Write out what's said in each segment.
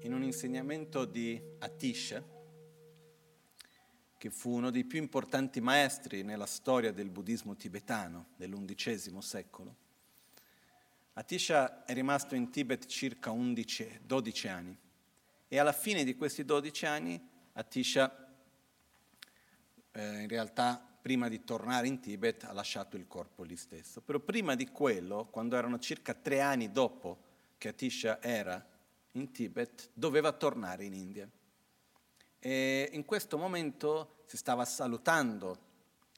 In un insegnamento di Atisha, che fu uno dei più importanti maestri nella storia del buddismo tibetano dell'undicesimo secolo, Atisha è rimasto in Tibet circa 11, 12 anni. E alla fine di questi 12 anni Atisha eh, in realtà prima di tornare in Tibet ha lasciato il corpo lì stesso. Però prima di quello, quando erano circa tre anni dopo che Atisha era in Tibet, doveva tornare in India. E in questo momento si stava salutando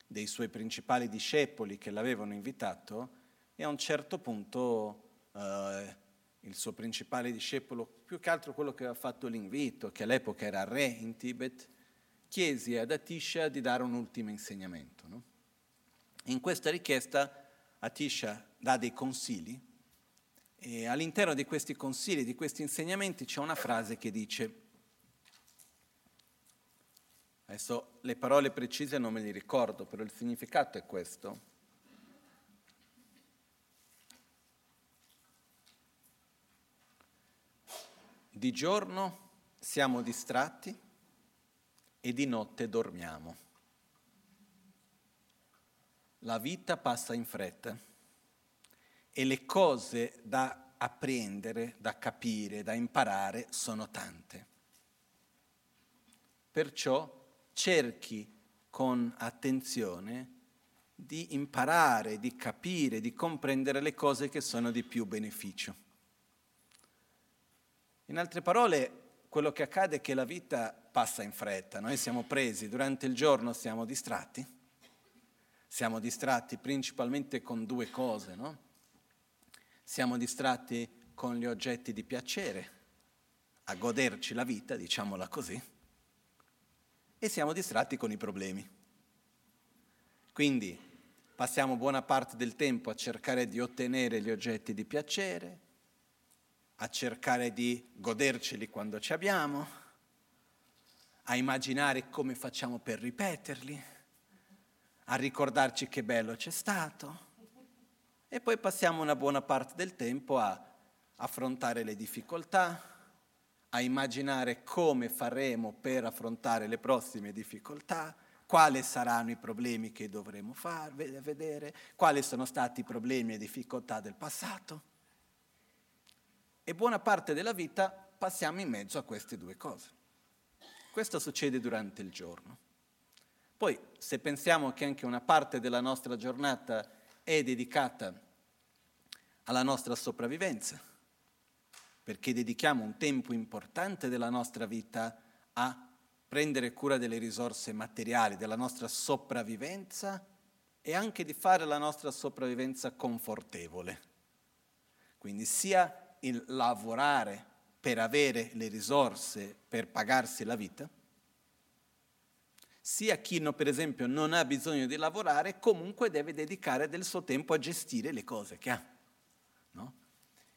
dei suoi principali discepoli che l'avevano invitato e a un certo punto eh, il suo principale discepolo, più che altro quello che aveva fatto l'invito, che all'epoca era re in Tibet, chiesi ad Atisha di dare un ultimo insegnamento. No? In questa richiesta Atisha dà dei consigli e all'interno di questi consigli, di questi insegnamenti c'è una frase che dice, adesso le parole precise non me le ricordo, però il significato è questo. Di giorno siamo distratti e di notte dormiamo. La vita passa in fretta e le cose da apprendere, da capire, da imparare sono tante. Perciò cerchi con attenzione di imparare, di capire, di comprendere le cose che sono di più beneficio. In altre parole, quello che accade è che la vita passa in fretta, noi siamo presi, durante il giorno siamo distratti, siamo distratti principalmente con due cose, no? Siamo distratti con gli oggetti di piacere, a goderci la vita, diciamola così, e siamo distratti con i problemi. Quindi passiamo buona parte del tempo a cercare di ottenere gli oggetti di piacere, a cercare di goderceli quando ci abbiamo, a immaginare come facciamo per ripeterli, a ricordarci che bello c'è stato. E poi passiamo una buona parte del tempo a affrontare le difficoltà, a immaginare come faremo per affrontare le prossime difficoltà, quali saranno i problemi che dovremo far, vedere, quali sono stati i problemi e difficoltà del passato e buona parte della vita passiamo in mezzo a queste due cose. Questo succede durante il giorno. Poi, se pensiamo che anche una parte della nostra giornata è dedicata alla nostra sopravvivenza, perché dedichiamo un tempo importante della nostra vita a prendere cura delle risorse materiali, della nostra sopravvivenza e anche di fare la nostra sopravvivenza confortevole. Quindi sia il lavorare per avere le risorse per pagarsi la vita, sia chi no, per esempio non ha bisogno di lavorare, comunque deve dedicare del suo tempo a gestire le cose che ha. No?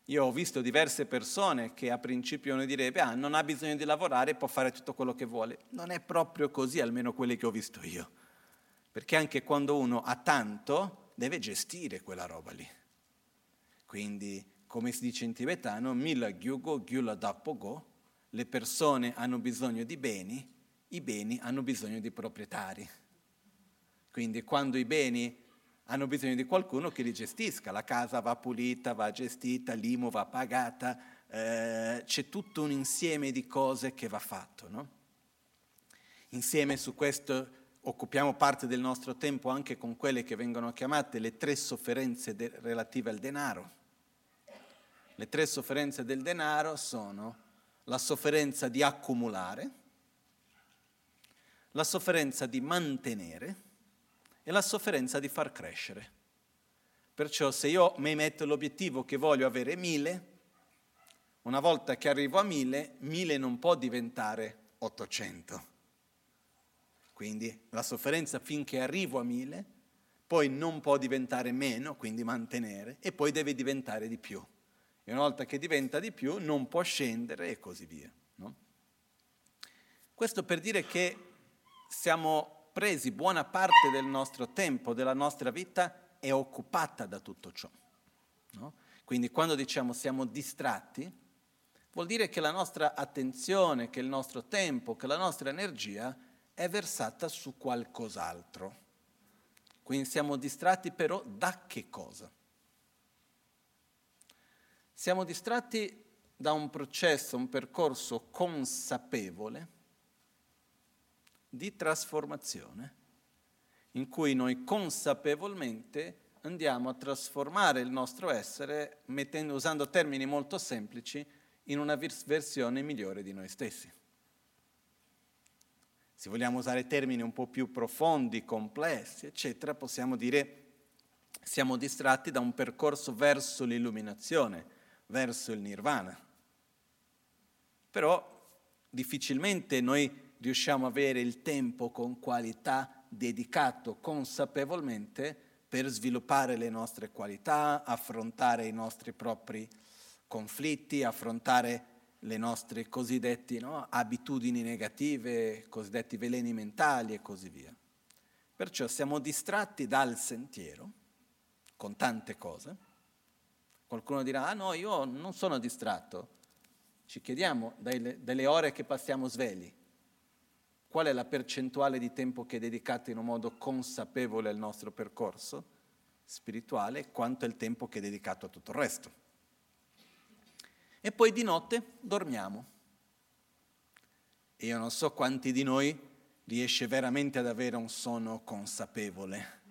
Io ho visto diverse persone che a principio uno direbbe, ah, non ha bisogno di lavorare, può fare tutto quello che vuole. Non è proprio così, almeno quelle che ho visto io. Perché anche quando uno ha tanto, deve gestire quella roba lì. Quindi come si dice in tibetano, mila gyugo gyula dapogo, le persone hanno bisogno di beni, i beni hanno bisogno di proprietari. Quindi quando i beni hanno bisogno di qualcuno che li gestisca, la casa va pulita, va gestita, l'IMU va pagata, eh, c'è tutto un insieme di cose che va fatto. No? Insieme su questo occupiamo parte del nostro tempo anche con quelle che vengono chiamate le tre sofferenze de- relative al denaro le tre sofferenze del denaro sono la sofferenza di accumulare, la sofferenza di mantenere e la sofferenza di far crescere. Perciò se io mi metto l'obiettivo che voglio avere mille, una volta che arrivo a mille, mille non può diventare 800. Quindi la sofferenza finché arrivo a mille, poi non può diventare meno, quindi mantenere, e poi deve diventare di più e una volta che diventa di più non può scendere e così via. No? Questo per dire che siamo presi buona parte del nostro tempo, della nostra vita, è occupata da tutto ciò. No? Quindi quando diciamo siamo distratti, vuol dire che la nostra attenzione, che il nostro tempo, che la nostra energia è versata su qualcos'altro. Quindi siamo distratti però da che cosa? Siamo distratti da un processo, un percorso consapevole di trasformazione, in cui noi consapevolmente andiamo a trasformare il nostro essere mettendo, usando termini molto semplici in una versione migliore di noi stessi. Se vogliamo usare termini un po' più profondi, complessi, eccetera, possiamo dire siamo distratti da un percorso verso l'illuminazione, verso il nirvana. Però difficilmente noi riusciamo a avere il tempo con qualità dedicato consapevolmente per sviluppare le nostre qualità, affrontare i nostri propri conflitti, affrontare le nostre cosiddette no, abitudini negative, cosiddetti veleni mentali e così via. Perciò siamo distratti dal sentiero con tante cose. Qualcuno dirà, ah no, io non sono distratto. Ci chiediamo delle, delle ore che passiamo svegli, qual è la percentuale di tempo che è dedicata in un modo consapevole al nostro percorso spirituale e quanto è il tempo che è dedicato a tutto il resto. E poi di notte dormiamo. E io non so quanti di noi riesce veramente ad avere un sonno consapevole?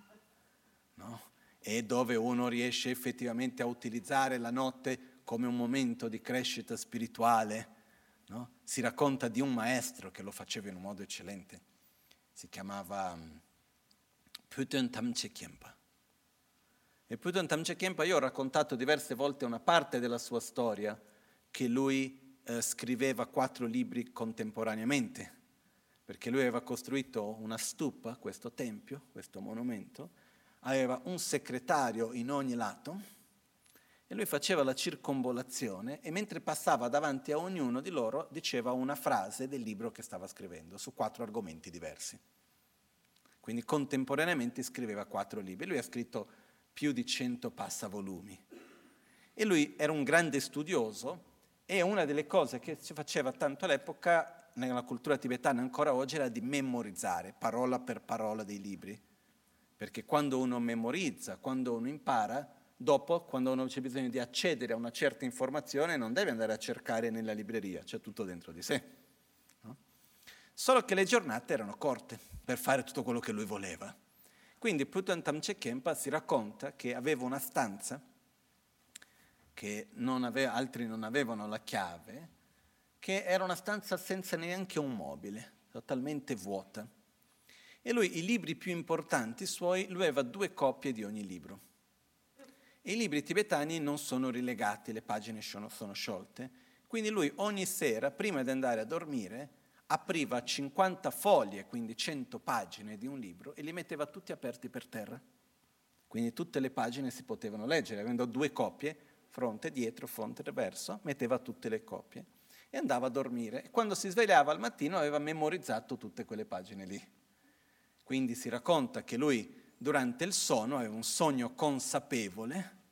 E dove uno riesce effettivamente a utilizzare la notte come un momento di crescita spirituale. No? Si racconta di un maestro che lo faceva in un modo eccellente. Si chiamava mm, Puten Tamche Kempa. E Puten Tamche Kempa, io ho raccontato diverse volte una parte della sua storia, che lui eh, scriveva quattro libri contemporaneamente, perché lui aveva costruito una stupa, questo tempio, questo monumento, aveva un segretario in ogni lato e lui faceva la circonvolazione e mentre passava davanti a ognuno di loro diceva una frase del libro che stava scrivendo su quattro argomenti diversi. Quindi contemporaneamente scriveva quattro libri. Lui ha scritto più di cento passavolumi. E lui era un grande studioso e una delle cose che si faceva tanto all'epoca, nella cultura tibetana ancora oggi, era di memorizzare parola per parola dei libri. Perché quando uno memorizza, quando uno impara, dopo, quando uno c'è bisogno di accedere a una certa informazione, non deve andare a cercare nella libreria, c'è tutto dentro di sé. No? Solo che le giornate erano corte per fare tutto quello che lui voleva. Quindi Putan Tamche si racconta che aveva una stanza che non aveva, altri non avevano la chiave, che era una stanza senza neanche un mobile, totalmente vuota. E lui, i libri più importanti suoi, lui aveva due copie di ogni libro. E i libri tibetani non sono rilegati, le pagine sono, sono sciolte, quindi lui ogni sera, prima di andare a dormire, apriva 50 foglie, quindi 100 pagine di un libro, e li metteva tutti aperti per terra. Quindi tutte le pagine si potevano leggere, avendo due copie, fronte, dietro, fronte, reverso, metteva tutte le copie e andava a dormire. E quando si svegliava al mattino aveva memorizzato tutte quelle pagine lì. Quindi si racconta che lui durante il sonno aveva un sogno consapevole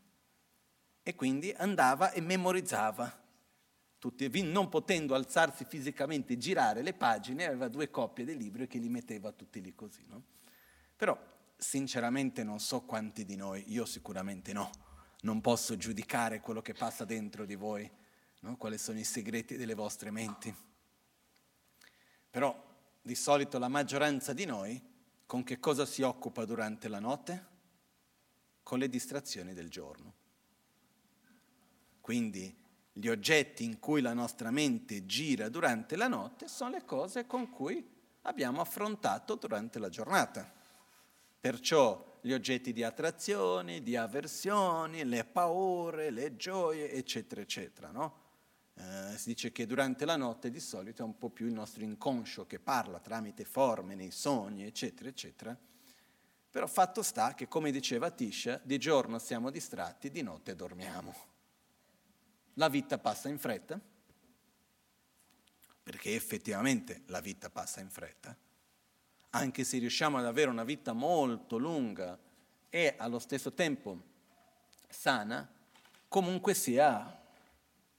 e quindi andava e memorizzava. Tutti, non potendo alzarsi fisicamente girare le pagine, aveva due copie del libro che li metteva tutti lì così. No? Però sinceramente non so quanti di noi, io sicuramente no, non posso giudicare quello che passa dentro di voi, no? quali sono i segreti delle vostre menti. Però di solito la maggioranza di noi con che cosa si occupa durante la notte? Con le distrazioni del giorno. Quindi gli oggetti in cui la nostra mente gira durante la notte sono le cose con cui abbiamo affrontato durante la giornata. Perciò gli oggetti di attrazione, di avversioni, le paure, le gioie, eccetera, eccetera. No? Eh, si dice che durante la notte di solito è un po' più il nostro inconscio che parla tramite forme nei sogni, eccetera, eccetera. Però fatto sta che, come diceva Tisha, di giorno siamo distratti, di notte dormiamo. La vita passa in fretta, perché effettivamente la vita passa in fretta, anche se riusciamo ad avere una vita molto lunga e allo stesso tempo sana, comunque sia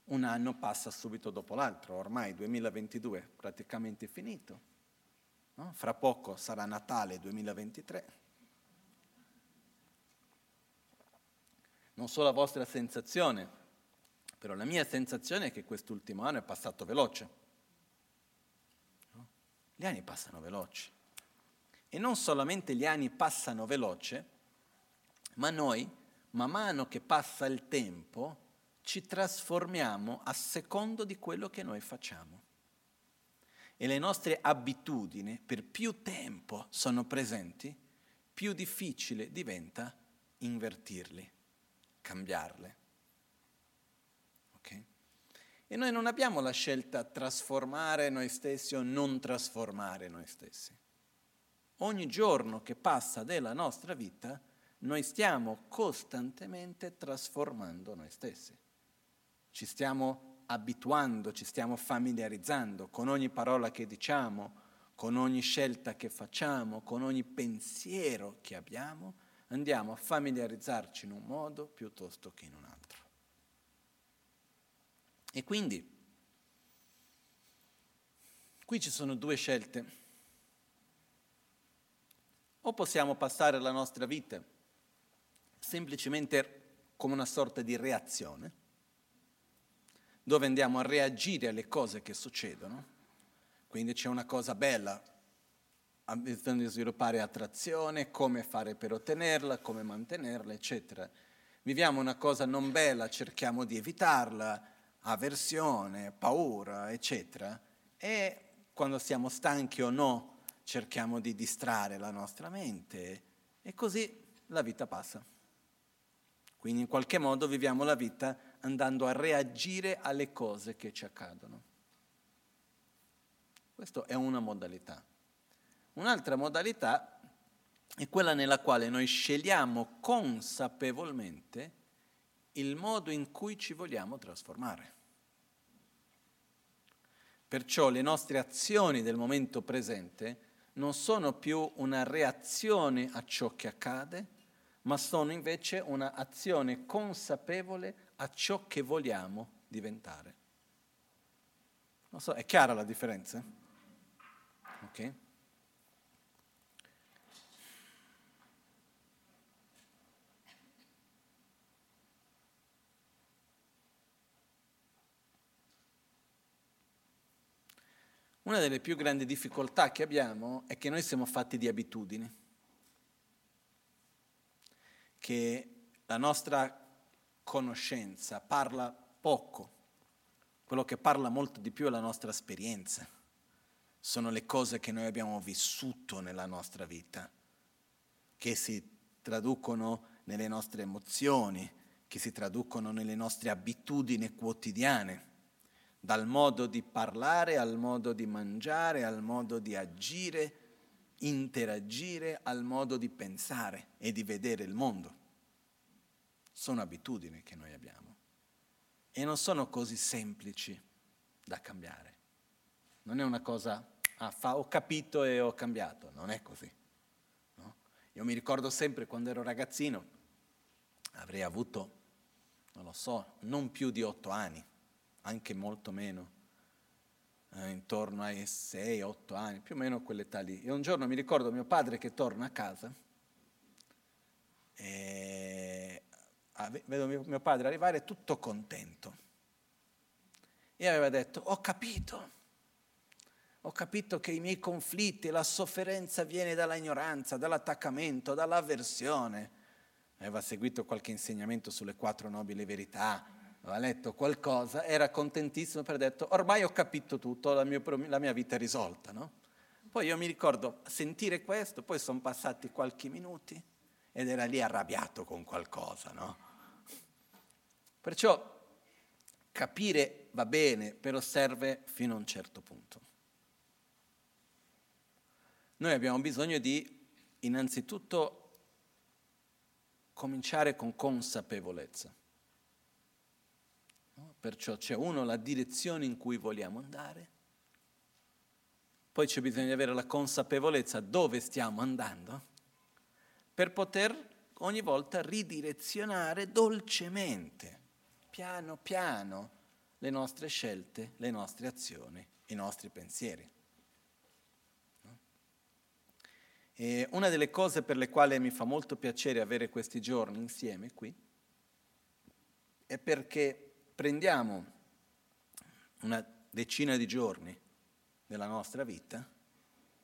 un anno passa subito dopo l'altro, ormai 2022 è praticamente finito, no? fra poco sarà Natale 2023. Non so la vostra sensazione, però la mia sensazione è che quest'ultimo anno è passato veloce. No? Gli anni passano veloci. E non solamente gli anni passano veloce, ma noi, man mano che passa il tempo, ci trasformiamo a secondo di quello che noi facciamo. E le nostre abitudini per più tempo sono presenti, più difficile diventa invertirli, cambiarle. Okay? E noi non abbiamo la scelta trasformare noi stessi o non trasformare noi stessi. Ogni giorno che passa della nostra vita, noi stiamo costantemente trasformando noi stessi ci stiamo abituando, ci stiamo familiarizzando con ogni parola che diciamo, con ogni scelta che facciamo, con ogni pensiero che abbiamo, andiamo a familiarizzarci in un modo piuttosto che in un altro. E quindi qui ci sono due scelte. O possiamo passare la nostra vita semplicemente come una sorta di reazione, dove andiamo a reagire alle cose che succedono. Quindi c'è una cosa bella, bisogna sviluppare attrazione, come fare per ottenerla, come mantenerla, eccetera. Viviamo una cosa non bella, cerchiamo di evitarla, avversione, paura, eccetera. E quando siamo stanchi o no, cerchiamo di distrarre la nostra mente e così la vita passa. Quindi in qualche modo viviamo la vita andando a reagire alle cose che ci accadono. Questa è una modalità. Un'altra modalità è quella nella quale noi scegliamo consapevolmente il modo in cui ci vogliamo trasformare. Perciò le nostre azioni del momento presente non sono più una reazione a ciò che accade, ma sono invece un'azione consapevole a ciò che vogliamo diventare. Non so, è chiara la differenza? Ok? Una delle più grandi difficoltà che abbiamo è che noi siamo fatti di abitudini, che la nostra conoscenza, parla poco. Quello che parla molto di più è la nostra esperienza. Sono le cose che noi abbiamo vissuto nella nostra vita, che si traducono nelle nostre emozioni, che si traducono nelle nostre abitudini quotidiane, dal modo di parlare al modo di mangiare, al modo di agire, interagire, al modo di pensare e di vedere il mondo sono abitudini che noi abbiamo e non sono così semplici da cambiare. Non è una cosa, ah, fa, ho capito e ho cambiato, non è così. No? Io mi ricordo sempre quando ero ragazzino, avrei avuto, non lo so, non più di otto anni, anche molto meno, eh, intorno ai sei, otto anni, più o meno quell'età lì. E un giorno mi ricordo mio padre che torna a casa e vedo mio padre arrivare tutto contento. E aveva detto, ho capito, ho capito che i miei conflitti, la sofferenza viene dalla ignoranza, dall'attaccamento, dall'avversione. Aveva seguito qualche insegnamento sulle quattro nobili verità, aveva letto qualcosa, era contentissimo per aver detto, ormai ho capito tutto, la mia, la mia vita è risolta. No? Poi io mi ricordo sentire questo, poi sono passati qualche minuti ed era lì arrabbiato con qualcosa, no? Perciò capire va bene, però serve fino a un certo punto. Noi abbiamo bisogno di innanzitutto cominciare con consapevolezza. Perciò c'è uno la direzione in cui vogliamo andare, poi c'è bisogno di avere la consapevolezza dove stiamo andando per poter ogni volta ridirezionare dolcemente, piano piano, le nostre scelte, le nostre azioni, i nostri pensieri. E una delle cose per le quali mi fa molto piacere avere questi giorni insieme qui è perché prendiamo una decina di giorni della nostra vita,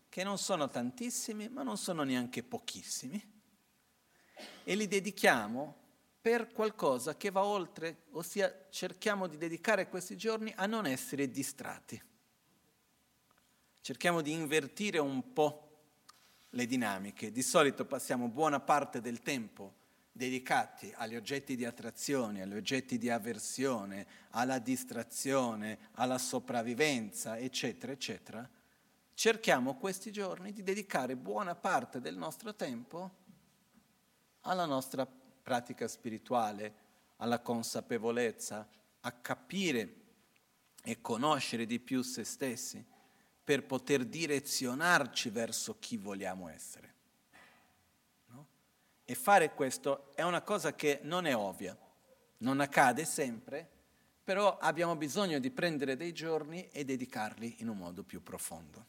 che non sono tantissimi, ma non sono neanche pochissimi, e li dedichiamo per qualcosa che va oltre, ossia cerchiamo di dedicare questi giorni a non essere distratti. Cerchiamo di invertire un po' le dinamiche. Di solito passiamo buona parte del tempo dedicati agli oggetti di attrazione, agli oggetti di avversione, alla distrazione, alla sopravvivenza, eccetera, eccetera. Cerchiamo questi giorni di dedicare buona parte del nostro tempo alla nostra pratica spirituale, alla consapevolezza, a capire e conoscere di più se stessi per poter direzionarci verso chi vogliamo essere. No? E fare questo è una cosa che non è ovvia, non accade sempre, però abbiamo bisogno di prendere dei giorni e dedicarli in un modo più profondo.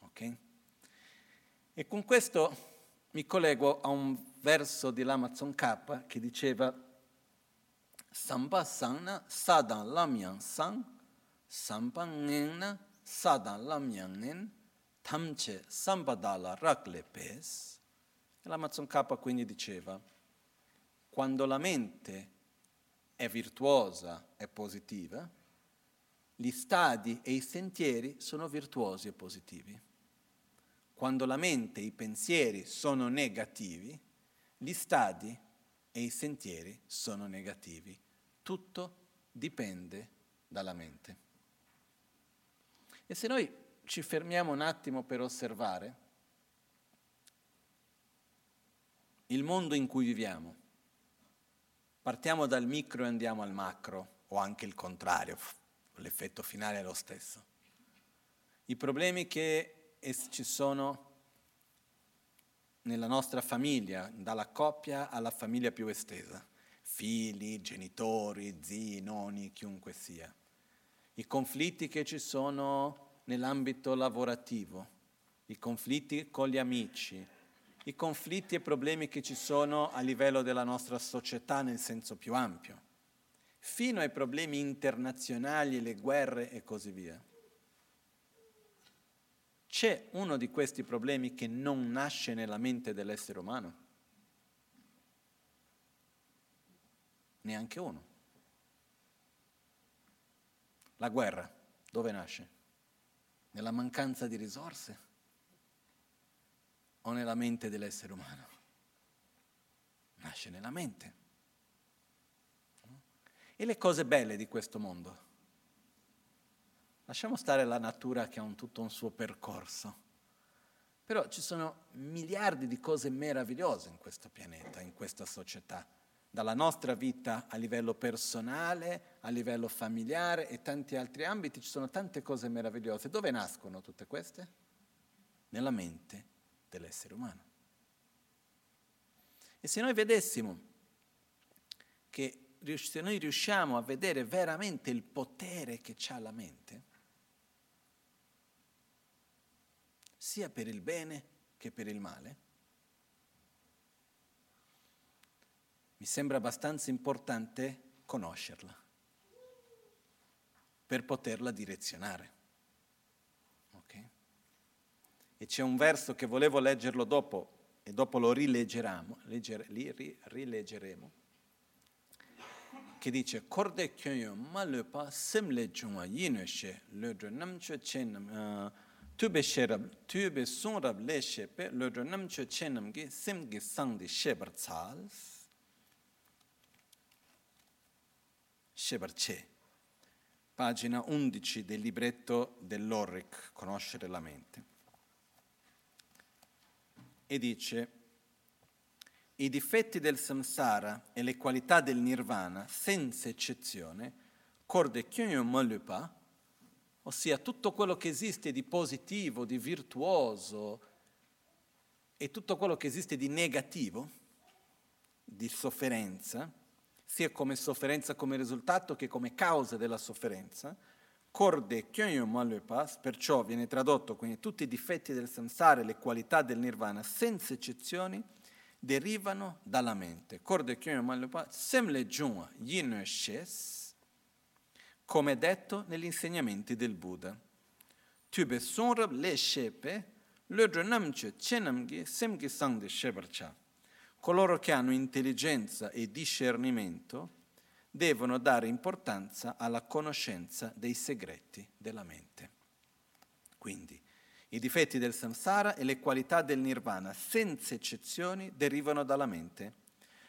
Okay? E con questo mi collego a un verso di L'Amazon K che diceva Samba Sana Sadan Lamyan San Samba Ngena sadan lamyangen tamce sambadala rakle pes. L'Amazon K quindi diceva, quando la mente è virtuosa e positiva, gli stadi e i sentieri sono virtuosi e positivi. Quando la mente e i pensieri sono negativi, gli stadi e i sentieri sono negativi. Tutto dipende dalla mente. E se noi ci fermiamo un attimo per osservare il mondo in cui viviamo, partiamo dal micro e andiamo al macro, o anche il contrario, l'effetto finale è lo stesso. I problemi che ci sono nella nostra famiglia, dalla coppia alla famiglia più estesa, figli, genitori, zii, nonni, chiunque sia i conflitti che ci sono nell'ambito lavorativo, i conflitti con gli amici, i conflitti e problemi che ci sono a livello della nostra società nel senso più ampio, fino ai problemi internazionali, le guerre e così via. C'è uno di questi problemi che non nasce nella mente dell'essere umano? Neanche uno. La guerra, dove nasce? Nella mancanza di risorse o nella mente dell'essere umano? Nasce nella mente. E le cose belle di questo mondo? Lasciamo stare la natura che ha un, tutto un suo percorso, però ci sono miliardi di cose meravigliose in questo pianeta, in questa società dalla nostra vita a livello personale, a livello familiare e tanti altri ambiti, ci sono tante cose meravigliose. Dove nascono tutte queste? Nella mente dell'essere umano. E se noi vedessimo che se noi riusciamo a vedere veramente il potere che ha la mente, sia per il bene che per il male, mi sembra abbastanza importante conoscerla per poterla direzionare. Okay? E c'è un verso che volevo leggerlo dopo e dopo lo rileggeremo, legger, li, ri, rileggeremo, che dice Korde kyoyo ma le pa semle chungwa yino she le dro namcho chen tube sherab tube sonrab le shepe le dro namcho chenam ge sim ge sang di shebar tsals Shebarce, pagina 11 del libretto dell'Orric, Conoscere la mente. E dice, i difetti del samsara e le qualità del nirvana, senza eccezione, corde malupa, ossia tutto quello che esiste di positivo, di virtuoso e tutto quello che esiste di negativo, di sofferenza, sia come sofferenza come risultato che come causa della sofferenza, corde perciò viene tradotto quindi tutti i difetti del samsara e le qualità del nirvana, senza eccezioni, derivano dalla mente. Corde pas, sem le giun yin shes, come detto negli insegnamenti del Buddha. Tube sonrab le shepe, le dronamche chenamgi semgi sangde shebarcha. Coloro che hanno intelligenza e discernimento devono dare importanza alla conoscenza dei segreti della mente. Quindi, i difetti del samsara e le qualità del nirvana, senza eccezioni, derivano dalla mente,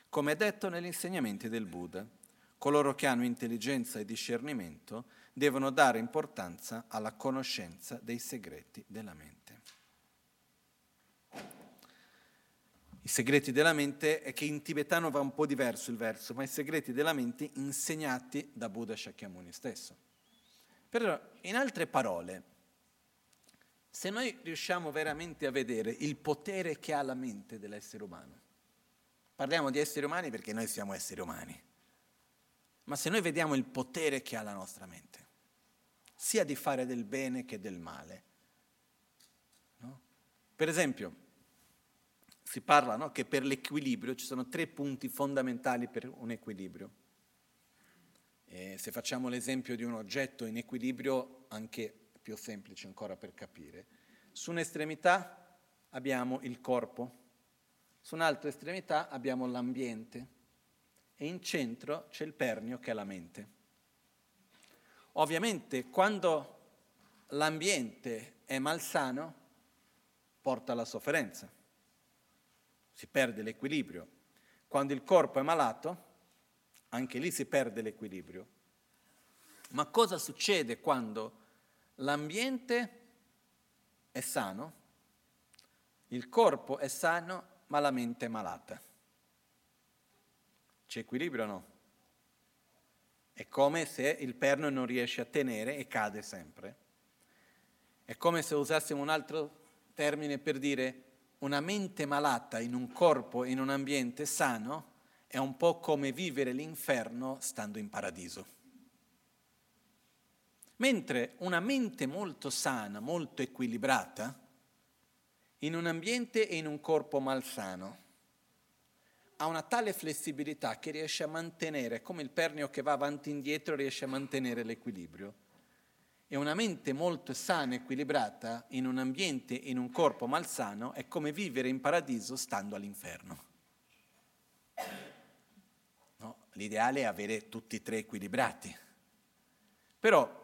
come detto negli insegnamenti del Buddha. Coloro che hanno intelligenza e discernimento devono dare importanza alla conoscenza dei segreti della mente. I segreti della mente è che in tibetano va un po' diverso il verso, ma i segreti della mente insegnati da Buddha Shakyamuni stesso. Però, in altre parole, se noi riusciamo veramente a vedere il potere che ha la mente dell'essere umano, parliamo di esseri umani perché noi siamo esseri umani, ma se noi vediamo il potere che ha la nostra mente, sia di fare del bene che del male, no? per esempio, si parla no, che per l'equilibrio ci sono tre punti fondamentali per un equilibrio. E se facciamo l'esempio di un oggetto in equilibrio, anche più semplice ancora per capire, su un'estremità abbiamo il corpo, su un'altra estremità abbiamo l'ambiente e in centro c'è il pernio che è la mente. Ovviamente quando l'ambiente è malsano porta alla sofferenza si perde l'equilibrio. Quando il corpo è malato, anche lì si perde l'equilibrio. Ma cosa succede quando l'ambiente è sano, il corpo è sano, ma la mente è malata? C'è equilibrio o no? È come se il perno non riesce a tenere e cade sempre. È come se usassimo un altro termine per dire una mente malata in un corpo, in un ambiente sano, è un po' come vivere l'inferno stando in paradiso. Mentre una mente molto sana, molto equilibrata, in un ambiente e in un corpo malsano, ha una tale flessibilità che riesce a mantenere, come il pernio che va avanti e indietro, riesce a mantenere l'equilibrio. E una mente molto sana, equilibrata, in un ambiente, in un corpo malsano, è come vivere in paradiso stando all'inferno. No? L'ideale è avere tutti e tre equilibrati. Però,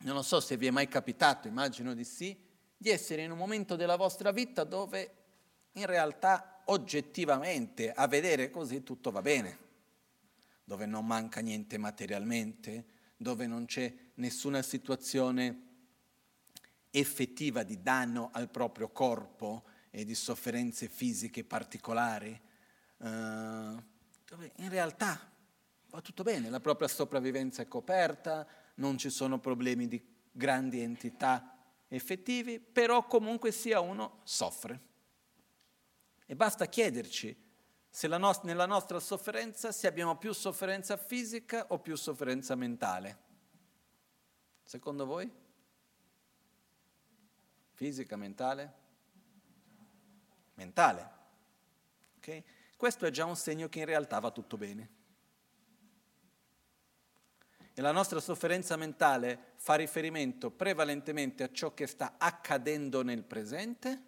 non so se vi è mai capitato, immagino di sì, di essere in un momento della vostra vita dove in realtà oggettivamente, a vedere così, tutto va bene, dove non manca niente materialmente, dove non c'è nessuna situazione effettiva di danno al proprio corpo e di sofferenze fisiche particolari, uh, dove in realtà va tutto bene, la propria sopravvivenza è coperta, non ci sono problemi di grandi entità effettivi, però comunque sia uno soffre. E basta chiederci se no- nella nostra sofferenza se abbiamo più sofferenza fisica o più sofferenza mentale. Secondo voi? Fisica, mentale? Mentale. Okay? Questo è già un segno che in realtà va tutto bene. E la nostra sofferenza mentale fa riferimento prevalentemente a ciò che sta accadendo nel presente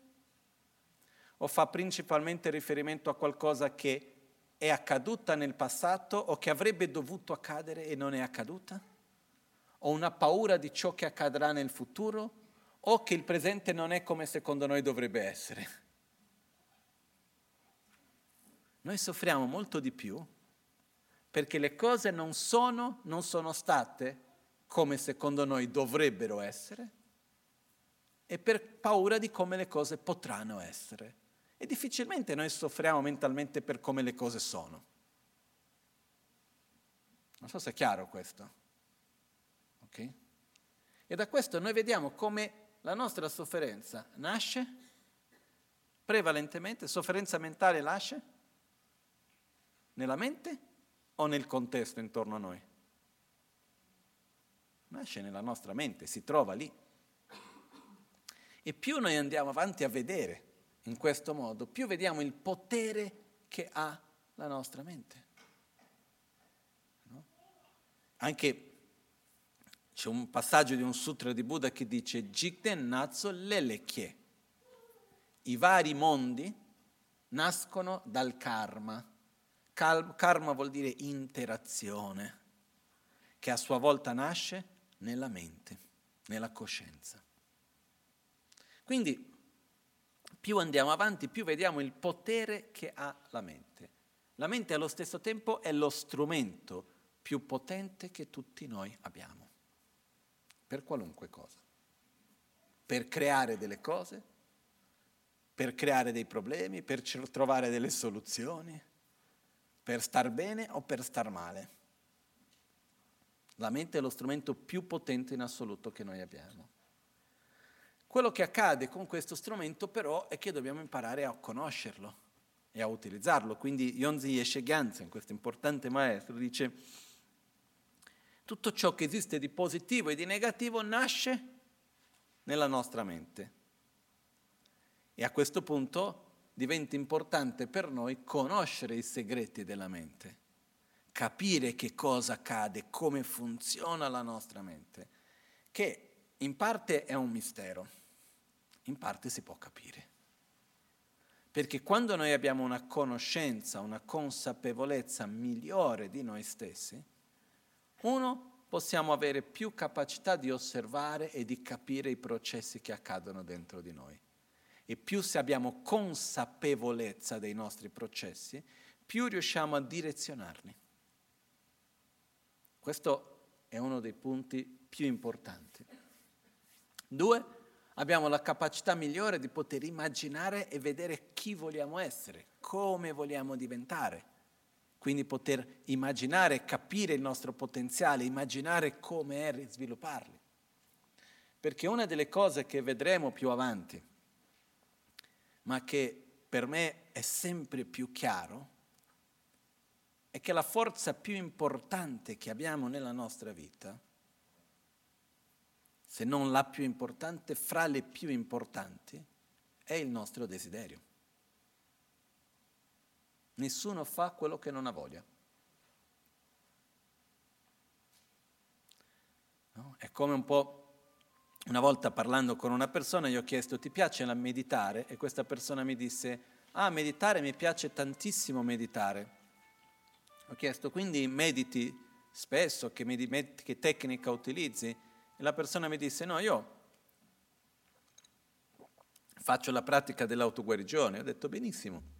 o fa principalmente riferimento a qualcosa che è accaduta nel passato o che avrebbe dovuto accadere e non è accaduta? O una paura di ciò che accadrà nel futuro? O che il presente non è come secondo noi dovrebbe essere? Noi soffriamo molto di più perché le cose non sono, non sono state come secondo noi dovrebbero essere e per paura di come le cose potranno essere. E difficilmente noi soffriamo mentalmente per come le cose sono. Non so se è chiaro questo. Ok? E da questo noi vediamo come la nostra sofferenza nasce prevalentemente, sofferenza mentale nasce Nella mente o nel contesto intorno a noi? Nasce nella nostra mente, si trova lì. E più noi andiamo avanti a vedere in questo modo, più vediamo il potere che ha la nostra mente. No? Anche c'è un passaggio di un sutra di Buddha che dice Jikten Natso Lelekye. I vari mondi nascono dal karma. karma vuol dire interazione, che a sua volta nasce nella mente, nella coscienza. Quindi più andiamo avanti, più vediamo il potere che ha la mente. La mente allo stesso tempo è lo strumento più potente che tutti noi abbiamo per qualunque cosa. Per creare delle cose, per creare dei problemi, per trovare delle soluzioni, per star bene o per star male. La mente è lo strumento più potente in assoluto che noi abbiamo. Quello che accade con questo strumento però è che dobbiamo imparare a conoscerlo e a utilizzarlo. Quindi Yonzi Yeshe Gyantsen, questo importante maestro, dice tutto ciò che esiste di positivo e di negativo nasce nella nostra mente. E a questo punto diventa importante per noi conoscere i segreti della mente, capire che cosa accade, come funziona la nostra mente, che in parte è un mistero, in parte si può capire. Perché quando noi abbiamo una conoscenza, una consapevolezza migliore di noi stessi, uno, possiamo avere più capacità di osservare e di capire i processi che accadono dentro di noi. E più se abbiamo consapevolezza dei nostri processi, più riusciamo a direzionarli. Questo è uno dei punti più importanti. Due, abbiamo la capacità migliore di poter immaginare e vedere chi vogliamo essere, come vogliamo diventare quindi poter immaginare, capire il nostro potenziale, immaginare come è svilupparli. Perché una delle cose che vedremo più avanti, ma che per me è sempre più chiaro, è che la forza più importante che abbiamo nella nostra vita, se non la più importante, fra le più importanti, è il nostro desiderio. Nessuno fa quello che non ha voglia. No? È come un po'... Una volta parlando con una persona gli ho chiesto ti piace meditare? E questa persona mi disse ah meditare mi piace tantissimo meditare. Ho chiesto quindi mediti spesso, che, mediti, che tecnica utilizzi? E la persona mi disse no io faccio la pratica dell'autoguarigione. Ho detto benissimo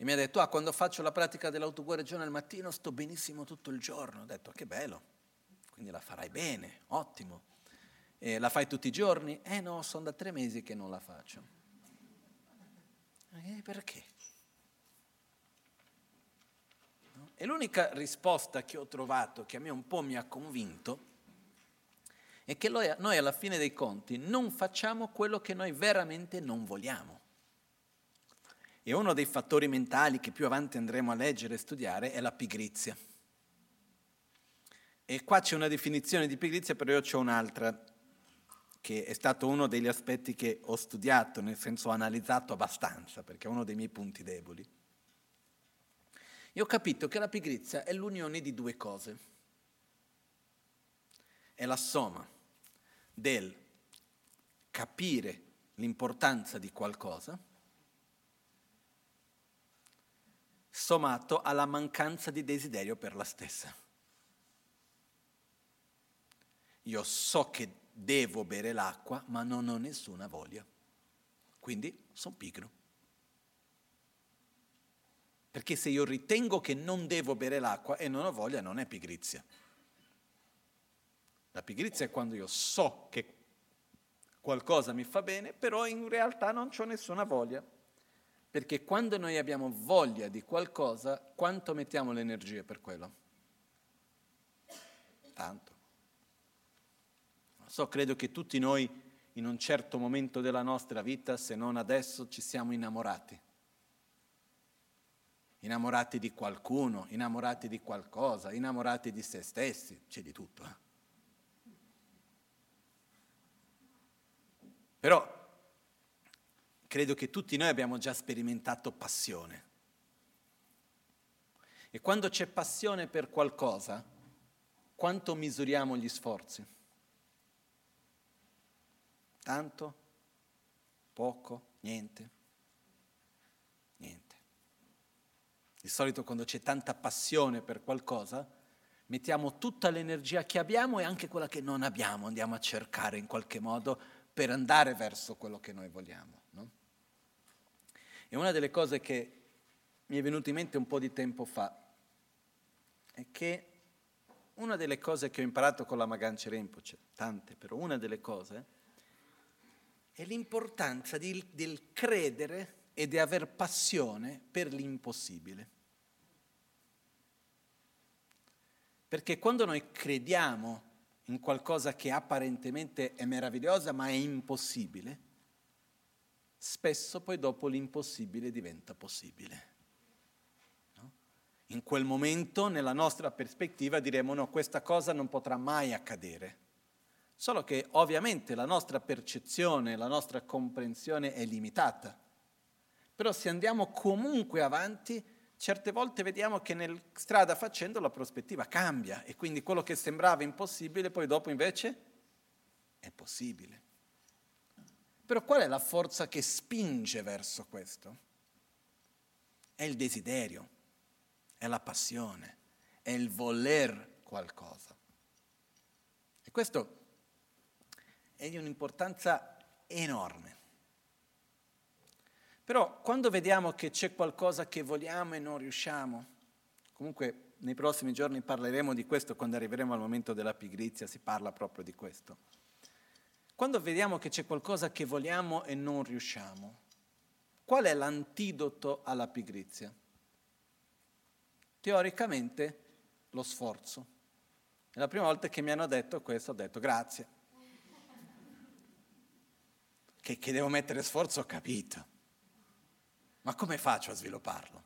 e mi ha detto, ah, quando faccio la pratica dell'autoguarigione al mattino sto benissimo tutto il giorno. Ho detto, che bello, quindi la farai bene, ottimo. E la fai tutti i giorni? Eh no, sono da tre mesi che non la faccio. E perché? No? E l'unica risposta che ho trovato, che a me un po' mi ha convinto, è che noi alla fine dei conti non facciamo quello che noi veramente non vogliamo. E uno dei fattori mentali che più avanti andremo a leggere e studiare è la pigrizia. E qua c'è una definizione di pigrizia, però io ho un'altra, che è stato uno degli aspetti che ho studiato, nel senso ho analizzato abbastanza, perché è uno dei miei punti deboli. Io ho capito che la pigrizia è l'unione di due cose. È la somma del capire l'importanza di qualcosa sommato alla mancanza di desiderio per la stessa. Io so che devo bere l'acqua, ma non ho nessuna voglia. Quindi sono pigro. Perché se io ritengo che non devo bere l'acqua e non ho voglia, non è pigrizia. La pigrizia è quando io so che qualcosa mi fa bene, però in realtà non ho nessuna voglia. Perché quando noi abbiamo voglia di qualcosa, quanto mettiamo l'energia per quello? Tanto. Non so, credo che tutti noi in un certo momento della nostra vita, se non adesso, ci siamo innamorati. innamorati di qualcuno, innamorati di qualcosa, innamorati di se stessi, c'è di tutto. Eh? Però credo che tutti noi abbiamo già sperimentato passione. E quando c'è passione per qualcosa, quanto misuriamo gli sforzi? Tanto? Poco? Niente? Niente. Di solito quando c'è tanta passione per qualcosa, mettiamo tutta l'energia che abbiamo e anche quella che non abbiamo, andiamo a cercare in qualche modo per andare verso quello che noi vogliamo. No? E una delle cose che mi è venuta in mente un po' di tempo fa è che una delle cose che ho imparato con la Magancia Rinpoche, tante però, una delle cose è l'importanza di, del credere e di aver passione per l'impossibile. Perché quando noi crediamo in qualcosa che apparentemente è meravigliosa ma è impossibile, spesso poi dopo l'impossibile diventa possibile. No? In quel momento, nella nostra prospettiva, diremo no, questa cosa non potrà mai accadere. Solo che ovviamente la nostra percezione, la nostra comprensione è limitata. Però se andiamo comunque avanti, certe volte vediamo che nel strada facendo la prospettiva cambia e quindi quello che sembrava impossibile poi dopo invece è possibile. Però qual è la forza che spinge verso questo? È il desiderio, è la passione, è il voler qualcosa. E questo è di un'importanza enorme. Però quando vediamo che c'è qualcosa che vogliamo e non riusciamo, comunque nei prossimi giorni parleremo di questo, quando arriveremo al momento della pigrizia si parla proprio di questo. Quando vediamo che c'è qualcosa che vogliamo e non riusciamo, qual è l'antidoto alla pigrizia? Teoricamente lo sforzo. E la prima volta che mi hanno detto questo ho detto grazie. Che, che devo mettere sforzo ho capito. Ma come faccio a svilupparlo?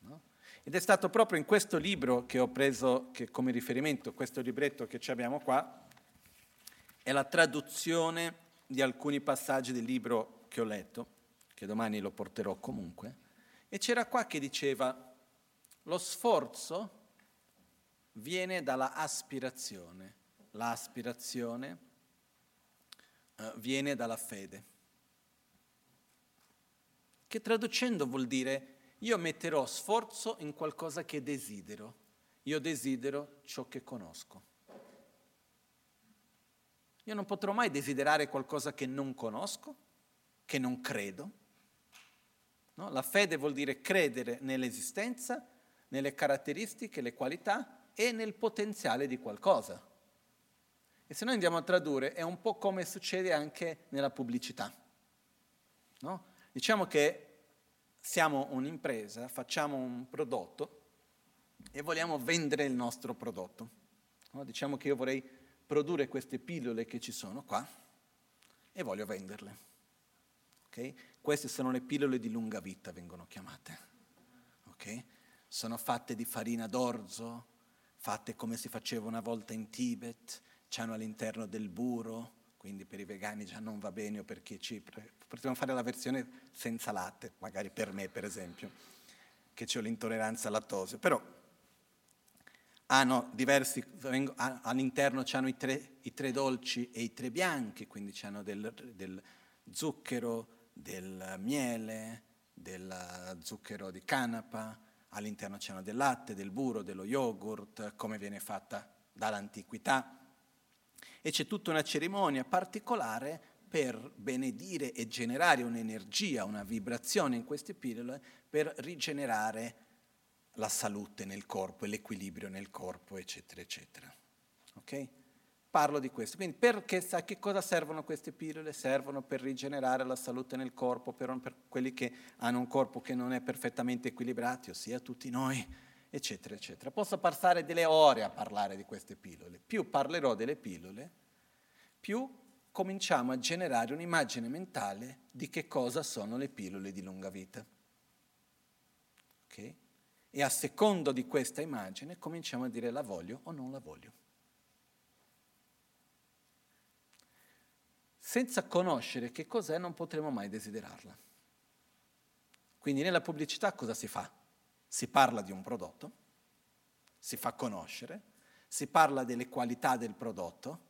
No? Ed è stato proprio in questo libro che ho preso che come riferimento, questo libretto che abbiamo qua, è la traduzione di alcuni passaggi del libro che ho letto, che domani lo porterò comunque, e c'era qua che diceva lo sforzo viene dalla aspirazione, l'aspirazione eh, viene dalla fede, che traducendo vuol dire io metterò sforzo in qualcosa che desidero, io desidero ciò che conosco. Io non potrò mai desiderare qualcosa che non conosco, che non credo. No? La fede vuol dire credere nell'esistenza, nelle caratteristiche, le qualità e nel potenziale di qualcosa. E se noi andiamo a tradurre è un po' come succede anche nella pubblicità. No? Diciamo che siamo un'impresa, facciamo un prodotto e vogliamo vendere il nostro prodotto. Diciamo che io vorrei produrre queste pillole che ci sono qua e voglio venderle. Okay? Queste sono le pillole di lunga vita, vengono chiamate. Okay? Sono fatte di farina d'orzo, fatte come si faceva una volta in Tibet, hanno all'interno del burro, quindi per i vegani già non va bene o per chi è cipre. Potremmo fare la versione senza latte, magari per me per esempio, che ho l'intolleranza al lattosio, però hanno diversi, all'interno hanno i tre, i tre, dolci e i tre bianchi, quindi hanno del, del zucchero, del miele, del zucchero di canapa, all'interno c'hanno del latte, del burro, dello yogurt, come viene fatta dall'antichità. E c'è tutta una cerimonia particolare per benedire e generare un'energia, una vibrazione in queste pillole per rigenerare la salute nel corpo e l'equilibrio nel corpo, eccetera, eccetera. Ok? Parlo di questo. Quindi perché sa che cosa servono queste pillole? Servono per rigenerare la salute nel corpo, per, per quelli che hanno un corpo che non è perfettamente equilibrato, ossia tutti noi, eccetera, eccetera. Posso passare delle ore a parlare di queste pillole. Più parlerò delle pillole, più cominciamo a generare un'immagine mentale di che cosa sono le pillole di lunga vita. Ok? E a secondo di questa immagine cominciamo a dire la voglio o non la voglio. Senza conoscere che cos'è non potremo mai desiderarla. Quindi nella pubblicità cosa si fa? Si parla di un prodotto, si fa conoscere, si parla delle qualità del prodotto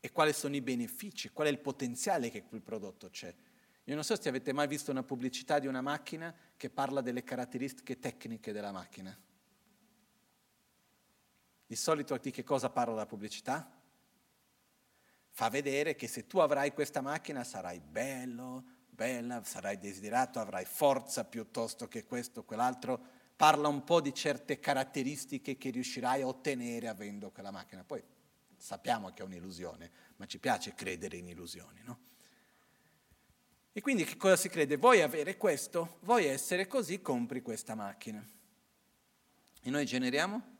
e quali sono i benefici, qual è il potenziale che quel prodotto c'è. Io non so se avete mai visto una pubblicità di una macchina che parla delle caratteristiche tecniche della macchina. Di solito di che cosa parla la pubblicità? Fa vedere che se tu avrai questa macchina sarai bello, bella, sarai desiderato, avrai forza piuttosto che questo o quell'altro. Parla un po' di certe caratteristiche che riuscirai a ottenere avendo quella macchina. Poi sappiamo che è un'illusione, ma ci piace credere in illusioni, no? E quindi che cosa si crede? Vuoi avere questo? Vuoi essere così? Compri questa macchina. E noi generiamo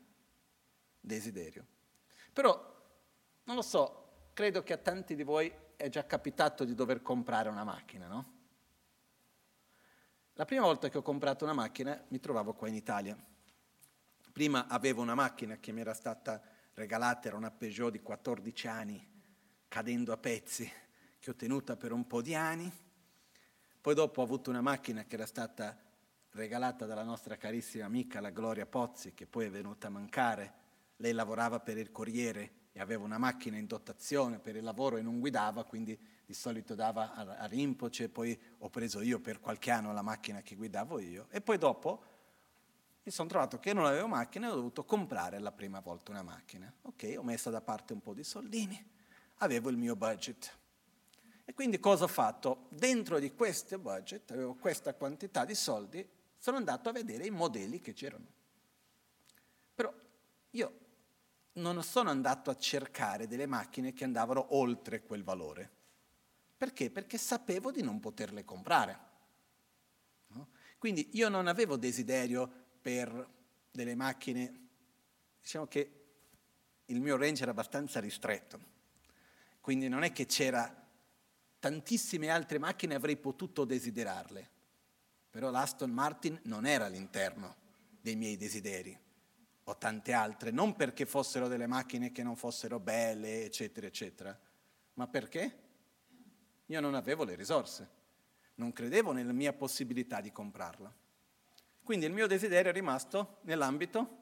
desiderio. Però, non lo so, credo che a tanti di voi è già capitato di dover comprare una macchina, no? La prima volta che ho comprato una macchina mi trovavo qua in Italia. Prima avevo una macchina che mi era stata regalata, era una Peugeot di 14 anni, cadendo a pezzi, che ho tenuta per un po' di anni poi dopo ho avuto una macchina che era stata regalata dalla nostra carissima amica, la Gloria Pozzi, che poi è venuta a mancare. Lei lavorava per il Corriere e aveva una macchina in dotazione per il lavoro e non guidava, quindi di solito dava a, a rimpoce, poi ho preso io per qualche anno la macchina che guidavo io. E poi dopo mi sono trovato che non avevo macchina e ho dovuto comprare la prima volta una macchina. Ok, ho messo da parte un po' di soldini, avevo il mio budget. E quindi cosa ho fatto? Dentro di questo budget, avevo questa quantità di soldi, sono andato a vedere i modelli che c'erano. Però io non sono andato a cercare delle macchine che andavano oltre quel valore. Perché? Perché sapevo di non poterle comprare. No? Quindi io non avevo desiderio per delle macchine, diciamo che il mio range era abbastanza ristretto. Quindi non è che c'era tantissime altre macchine avrei potuto desiderarle, però l'Aston Martin non era all'interno dei miei desideri, o tante altre, non perché fossero delle macchine che non fossero belle, eccetera, eccetera, ma perché io non avevo le risorse, non credevo nella mia possibilità di comprarla. Quindi il mio desiderio è rimasto nell'ambito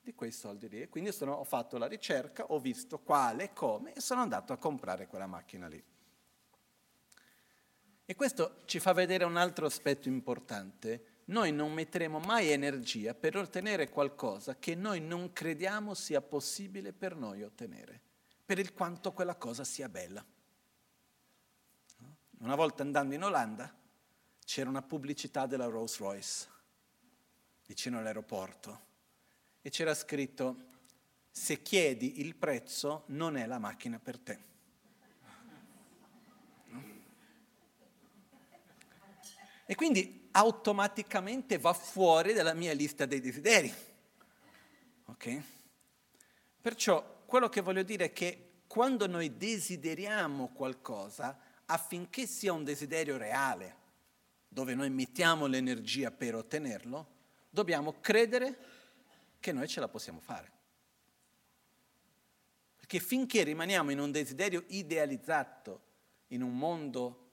di quei soldi lì. E quindi sono, ho fatto la ricerca, ho visto quale, come e sono andato a comprare quella macchina lì. E questo ci fa vedere un altro aspetto importante. Noi non metteremo mai energia per ottenere qualcosa che noi non crediamo sia possibile per noi ottenere, per il quanto quella cosa sia bella. Una volta andando in Olanda c'era una pubblicità della Rolls Royce vicino all'aeroporto e c'era scritto se chiedi il prezzo non è la macchina per te. E quindi automaticamente va fuori dalla mia lista dei desideri. Ok? Perciò quello che voglio dire è che quando noi desideriamo qualcosa, affinché sia un desiderio reale, dove noi mettiamo l'energia per ottenerlo, dobbiamo credere che noi ce la possiamo fare. Perché finché rimaniamo in un desiderio idealizzato, in un mondo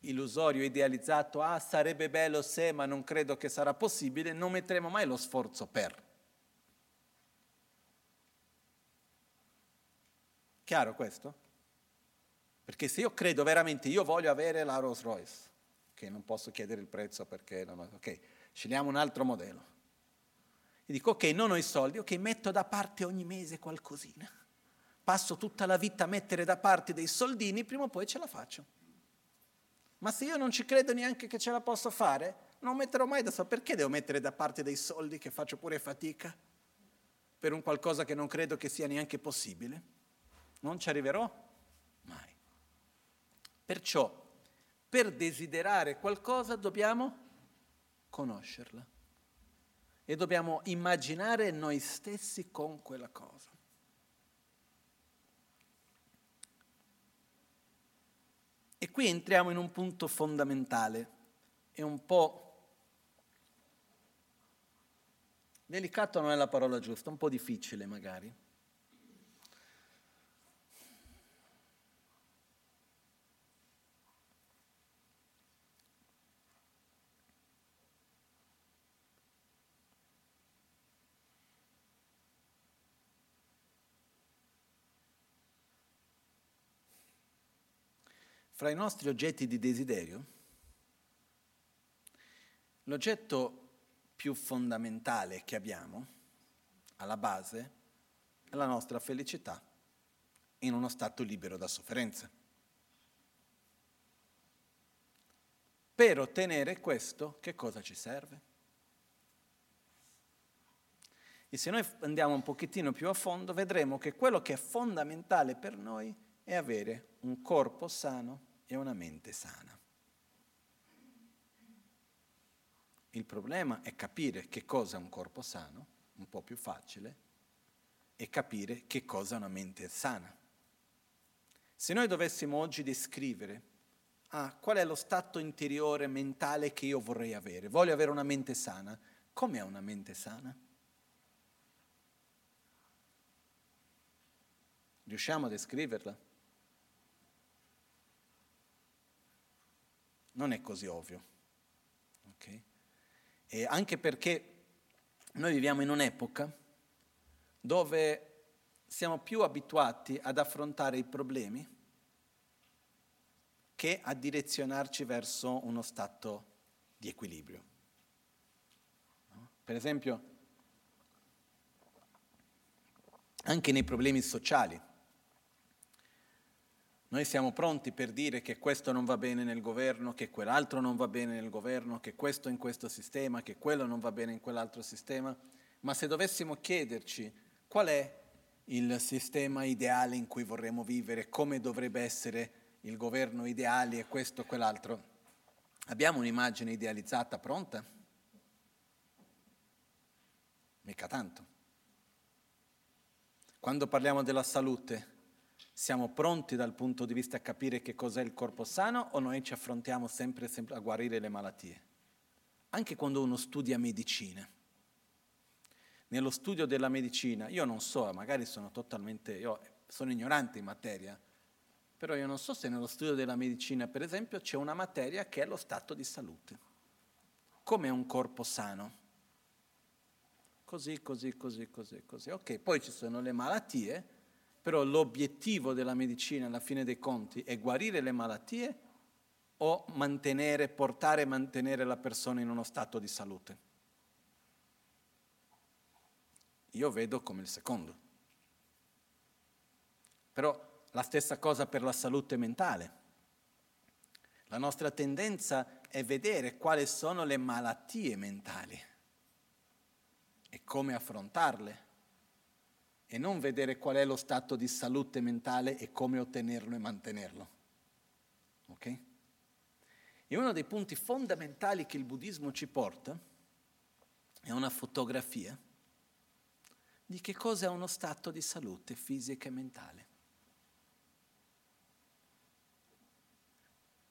illusorio, idealizzato, ah sarebbe bello se, ma non credo che sarà possibile, non metteremo mai lo sforzo per. Chiaro questo? Perché se io credo veramente, io voglio avere la Rolls Royce, che non posso chiedere il prezzo perché, non ok, scegliamo un altro modello. E dico, ok, non ho i soldi, ok, metto da parte ogni mese qualcosina. Passo tutta la vita a mettere da parte dei soldini, prima o poi ce la faccio. Ma se io non ci credo neanche che ce la posso fare, non metterò mai da solo. Perché devo mettere da parte dei soldi che faccio pure fatica per un qualcosa che non credo che sia neanche possibile? Non ci arriverò mai. Perciò, per desiderare qualcosa dobbiamo conoscerla e dobbiamo immaginare noi stessi con quella cosa. E qui entriamo in un punto fondamentale e un po' delicato non è la parola giusta, un po' difficile magari. Fra i nostri oggetti di desiderio, l'oggetto più fondamentale che abbiamo, alla base, è la nostra felicità in uno stato libero da sofferenze. Per ottenere questo, che cosa ci serve? E se noi andiamo un pochettino più a fondo, vedremo che quello che è fondamentale per noi è avere un corpo sano e una mente sana. Il problema è capire che cosa è un corpo sano, un po' più facile, e capire che cosa è una mente sana. Se noi dovessimo oggi descrivere ah, qual è lo stato interiore mentale che io vorrei avere, voglio avere una mente sana, com'è una mente sana? Riusciamo a descriverla? Non è così ovvio. Okay? E anche perché noi viviamo in un'epoca dove siamo più abituati ad affrontare i problemi che a direzionarci verso uno stato di equilibrio. Per esempio, anche nei problemi sociali, noi siamo pronti per dire che questo non va bene nel governo, che quell'altro non va bene nel governo, che questo in questo sistema, che quello non va bene in quell'altro sistema, ma se dovessimo chiederci qual è il sistema ideale in cui vorremmo vivere, come dovrebbe essere il governo ideale e questo o quell'altro, abbiamo un'immagine idealizzata pronta? Mica tanto. Quando parliamo della salute, siamo pronti dal punto di vista a capire che cos'è il corpo sano o noi ci affrontiamo sempre, sempre a guarire le malattie? Anche quando uno studia medicina. Nello studio della medicina, io non so, magari sono totalmente, io sono ignorante in materia, però io non so se nello studio della medicina, per esempio, c'è una materia che è lo stato di salute. Come un corpo sano? Così, così, così, così, così. Ok, poi ci sono le malattie però l'obiettivo della medicina alla fine dei conti è guarire le malattie o mantenere, portare e mantenere la persona in uno stato di salute? Io vedo come il secondo. Però la stessa cosa per la salute mentale. La nostra tendenza è vedere quali sono le malattie mentali e come affrontarle e non vedere qual è lo stato di salute mentale e come ottenerlo e mantenerlo. Ok? E uno dei punti fondamentali che il buddismo ci porta è una fotografia di che cosa è uno stato di salute fisica e mentale.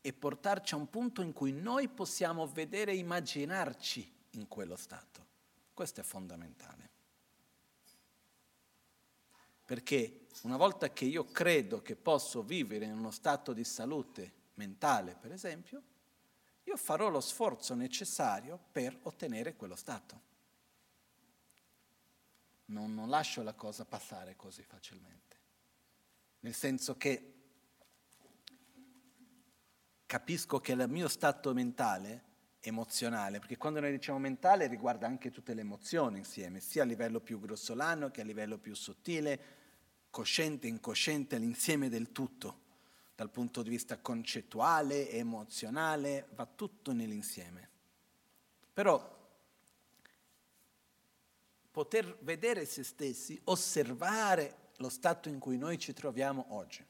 E portarci a un punto in cui noi possiamo vedere e immaginarci in quello stato. Questo è fondamentale. Perché una volta che io credo che posso vivere in uno stato di salute mentale, per esempio, io farò lo sforzo necessario per ottenere quello stato. Non, non lascio la cosa passare così facilmente. Nel senso che capisco che il mio stato mentale emozionale, perché quando noi diciamo mentale riguarda anche tutte le emozioni insieme, sia a livello più grossolano che a livello più sottile, cosciente e incosciente, l'insieme del tutto, dal punto di vista concettuale, emozionale, va tutto nell'insieme. Però poter vedere se stessi, osservare lo stato in cui noi ci troviamo oggi,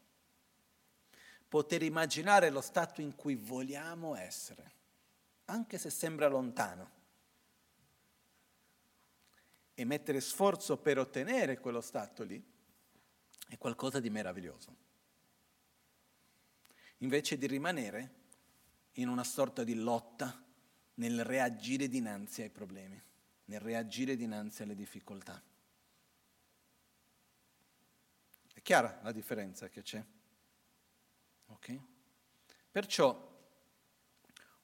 poter immaginare lo stato in cui vogliamo essere, anche se sembra lontano, e mettere sforzo per ottenere quello stato lì, è qualcosa di meraviglioso. Invece di rimanere in una sorta di lotta nel reagire dinanzi ai problemi, nel reagire dinanzi alle difficoltà. È chiara la differenza che c'è? Ok? Perciò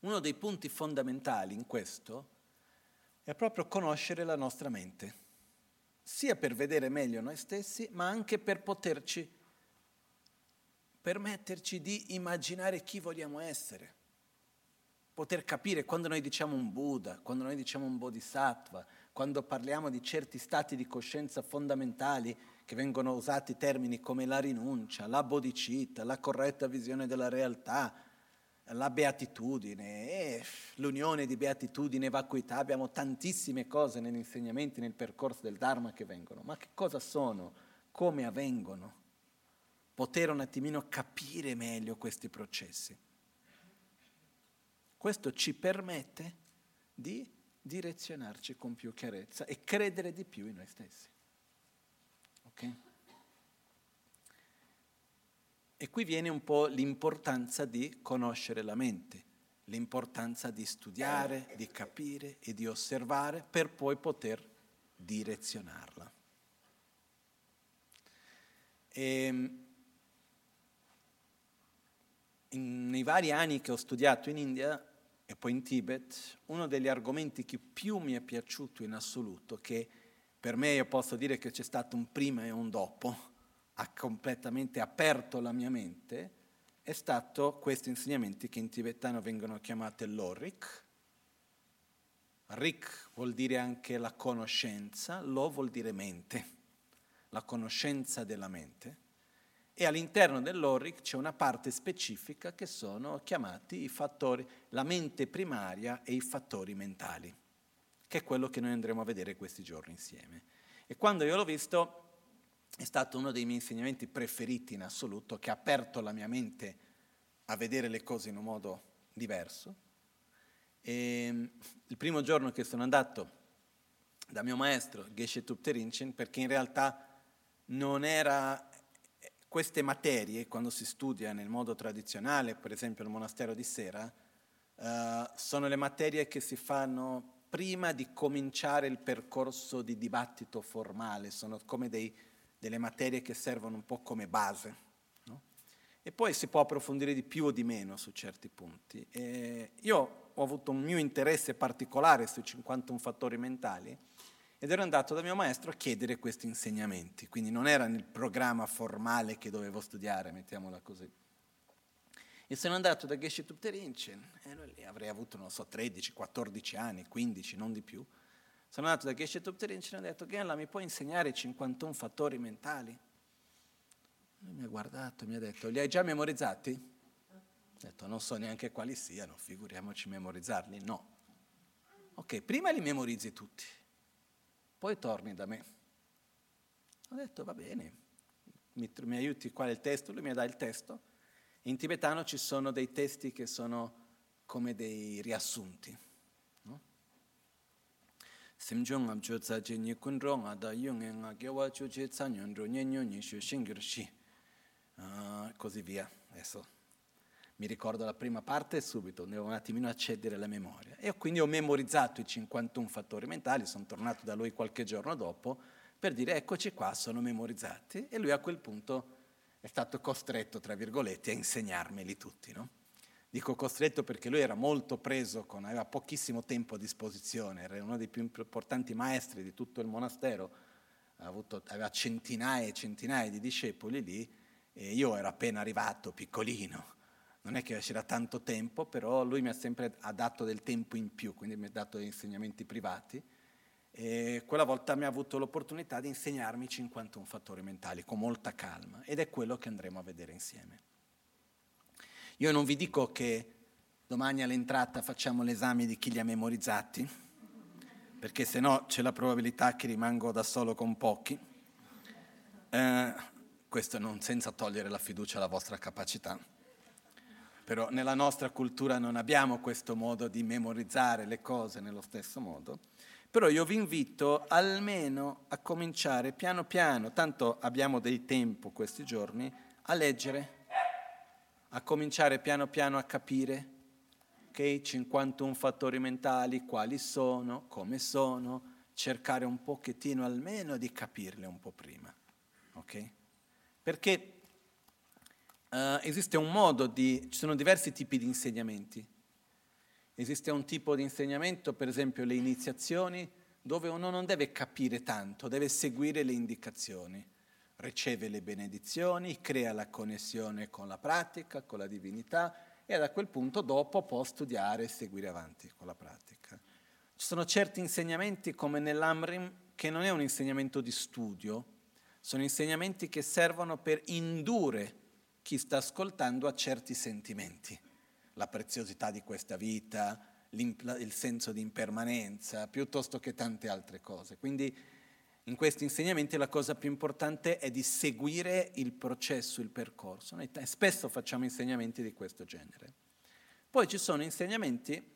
uno dei punti fondamentali in questo è proprio conoscere la nostra mente, sia per vedere meglio noi stessi, ma anche per poterci permetterci di immaginare chi vogliamo essere. Poter capire quando noi diciamo un Buddha, quando noi diciamo un Bodhisattva, quando parliamo di certi stati di coscienza fondamentali che vengono usati termini come la rinuncia, la bodhicitta, la corretta visione della realtà, la beatitudine, l'unione di beatitudine e vacuità, abbiamo tantissime cose negli insegnamenti, nel percorso del Dharma che vengono, ma che cosa sono? Come avvengono? Poter un attimino capire meglio questi processi. Questo ci permette di direzionarci con più chiarezza e credere di più in noi stessi. Ok? E qui viene un po' l'importanza di conoscere la mente, l'importanza di studiare, di capire e di osservare per poi poter direzionarla. E ehm, nei vari anni che ho studiato in India e poi in Tibet, uno degli argomenti che più mi è piaciuto in assoluto, che per me io posso dire che c'è stato un prima e un dopo, ha completamente aperto la mia mente, è stato questi insegnamenti che in tibetano vengono chiamati lorik. Rik vuol dire anche la conoscenza, lo vuol dire mente, la conoscenza della mente e all'interno dell'ORIC c'è una parte specifica che sono chiamati i fattori, la mente primaria e i fattori mentali, che è quello che noi andremo a vedere questi giorni insieme. E quando io l'ho visto è stato uno dei miei insegnamenti preferiti in assoluto, che ha aperto la mia mente a vedere le cose in un modo diverso. E mm, il primo giorno che sono andato da mio maestro, Geshe Tupterinchen, perché in realtà non era queste materie, quando si studia nel modo tradizionale, per esempio al monastero di Sera, uh, sono le materie che si fanno prima di cominciare il percorso di dibattito formale, sono come dei, delle materie che servono un po' come base. No? E poi si può approfondire di più o di meno su certi punti. E io ho avuto un mio interesse particolare sui 51 fattori mentali, ed ero andato da mio maestro a chiedere questi insegnamenti, quindi non era nel programma formale che dovevo studiare, mettiamola così. E sono andato da Geshe Tupterinchen, e avrei avuto, non so, 13, 14 anni, 15, non di più. Sono andato da Geshe Tupterinchen e ho detto, Genla, mi puoi insegnare i 51 fattori mentali? Lui mi ha guardato e mi ha detto, li hai già memorizzati? Ho detto, non so neanche quali siano, figuriamoci memorizzarli. No. Ok, prima li memorizzi tutti poi torni da me. Ho detto, va bene, mi, mi aiuti qua il testo, lui mi dà il testo. In tibetano ci sono dei testi che sono come dei riassunti. No? Simjong abjo tsa je ni kun ro nga da yung e nga gewa chu che tsa nyon ro nyen nyon ni shu shingir shi. Così via. Adesso mi ricordo la prima parte subito devo un attimino accedere alla memoria. E quindi ho memorizzato i 51 fattori mentali, sono tornato da lui qualche giorno dopo per dire eccoci qua, sono memorizzati e lui a quel punto è stato costretto, tra virgolette, a insegnarmeli tutti. No? Dico costretto perché lui era molto preso, con, aveva pochissimo tempo a disposizione, era uno dei più importanti maestri di tutto il monastero, avuto, aveva centinaia e centinaia di discepoli lì e io ero appena arrivato, piccolino non è che c'era tanto tempo, però lui mi ha sempre ha dato del tempo in più, quindi mi ha dato insegnamenti privati. E quella volta mi ha avuto l'opportunità di insegnarmi 51 fattori mentali con molta calma ed è quello che andremo a vedere insieme. Io non vi dico che domani all'entrata facciamo l'esame di chi li ha memorizzati, perché se no c'è la probabilità che rimango da solo con pochi. Eh, questo non senza togliere la fiducia alla vostra capacità però nella nostra cultura non abbiamo questo modo di memorizzare le cose nello stesso modo. Però io vi invito almeno a cominciare piano piano, tanto abbiamo del tempo questi giorni, a leggere, a cominciare piano piano a capire che i 51 fattori mentali quali sono, come sono, cercare un pochettino almeno di capirle un po' prima. Okay? Perché uh, esiste un modo di... ci sono diversi tipi di insegnamenti. Esiste un tipo di insegnamento, per esempio le iniziazioni, dove uno non deve capire tanto, deve seguire le indicazioni. Riceve le benedizioni, crea la connessione con la pratica, con la divinità e da quel punto dopo può studiare e seguire avanti con la pratica. Ci sono certi insegnamenti come nell'Amrim che non è un insegnamento di studio, sono insegnamenti che servono per indurre chi sta ascoltando a certi sentimenti, la preziosità di questa vita, il senso di impermanenza, piuttosto che tante altre cose. Quindi in questi insegnamenti la cosa più importante è di seguire il processo, il percorso. Noi spesso facciamo insegnamenti di questo genere. Poi ci sono insegnamenti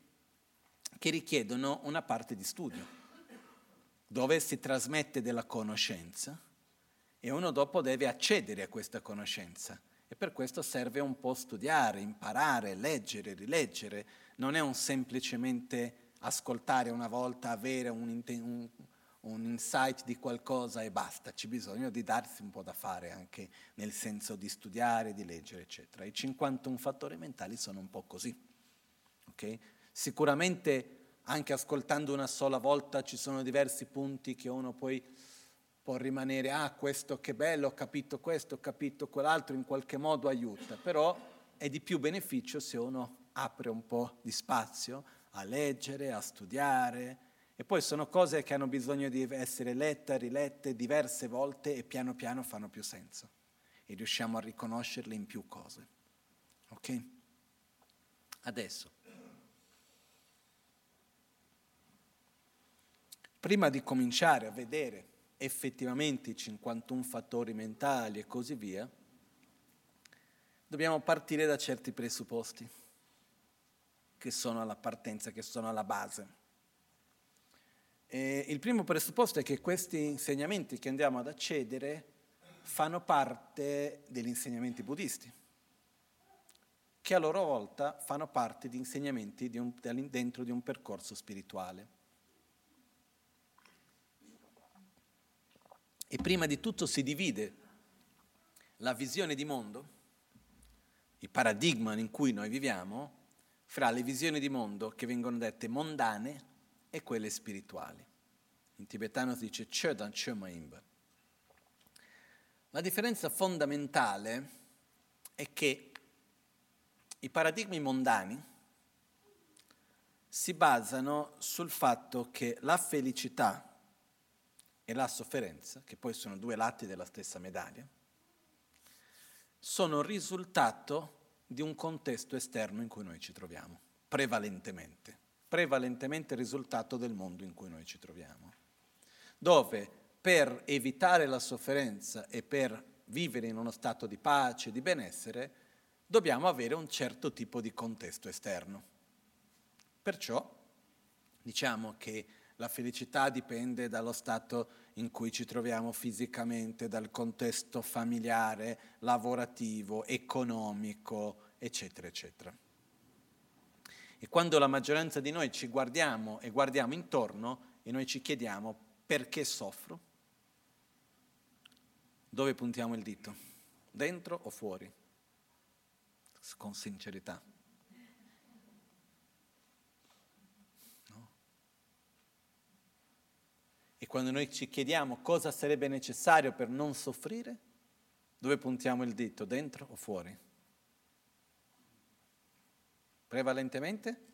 che richiedono una parte di studio, dove si trasmette della conoscenza e uno dopo deve accedere a questa conoscenza. E per questo serve un po' studiare, imparare, leggere, rileggere. Non è un semplicemente ascoltare una volta, avere un, un un insight di qualcosa e basta, c'è bisogno di darsi un po' da fare anche nel senso di studiare, di leggere, eccetera. I 51 fattori mentali sono un po' così. Okay? Sicuramente anche ascoltando una sola volta ci sono diversi punti che uno poi può rimanere, ah questo che bello, ho capito questo, ho capito quell'altro, in qualche modo aiuta, però è di più beneficio se uno apre un po' di spazio a leggere, a studiare, e poi sono cose che hanno bisogno di essere lette, rilette diverse volte e piano piano fanno più senso. E riusciamo a riconoscerle in più cose. Ok? Adesso. Prima di cominciare a vedere effettivamente i 51 fattori mentali e così via, dobbiamo partire da certi presupposti che sono alla partenza, che sono alla base. E il primo presupposto è che questi insegnamenti che andiamo ad accedere fanno parte degli insegnamenti buddisti, che a loro volta fanno parte di insegnamenti di un, dentro di un percorso spirituale. E prima di tutto si divide la visione di mondo, il paradigma in cui noi viviamo, fra le visioni di mondo che vengono dette mondane e quelle spirituali. In tibetano si dice Chodan Chomaimba. La differenza fondamentale è che i paradigmi mondani si basano sul fatto che la felicità e la sofferenza, che poi sono due lati della stessa medaglia, sono risultato di un contesto esterno in cui noi ci troviamo, prevalentemente prevalentemente risultato del mondo in cui noi ci troviamo, dove per evitare la sofferenza e per vivere in uno stato di pace, di benessere, dobbiamo avere un certo tipo di contesto esterno. Perciò diciamo che la felicità dipende dallo stato in cui ci troviamo fisicamente, dal contesto familiare, lavorativo, economico, eccetera, eccetera. E quando la maggioranza di noi ci guardiamo e guardiamo intorno e noi ci chiediamo perché soffro, dove puntiamo il dito? Dentro o fuori? Con sincerità. E quando noi ci chiediamo cosa sarebbe necessario per non soffrire, dove puntiamo il dito? Dentro o fuori? Prevalentemente?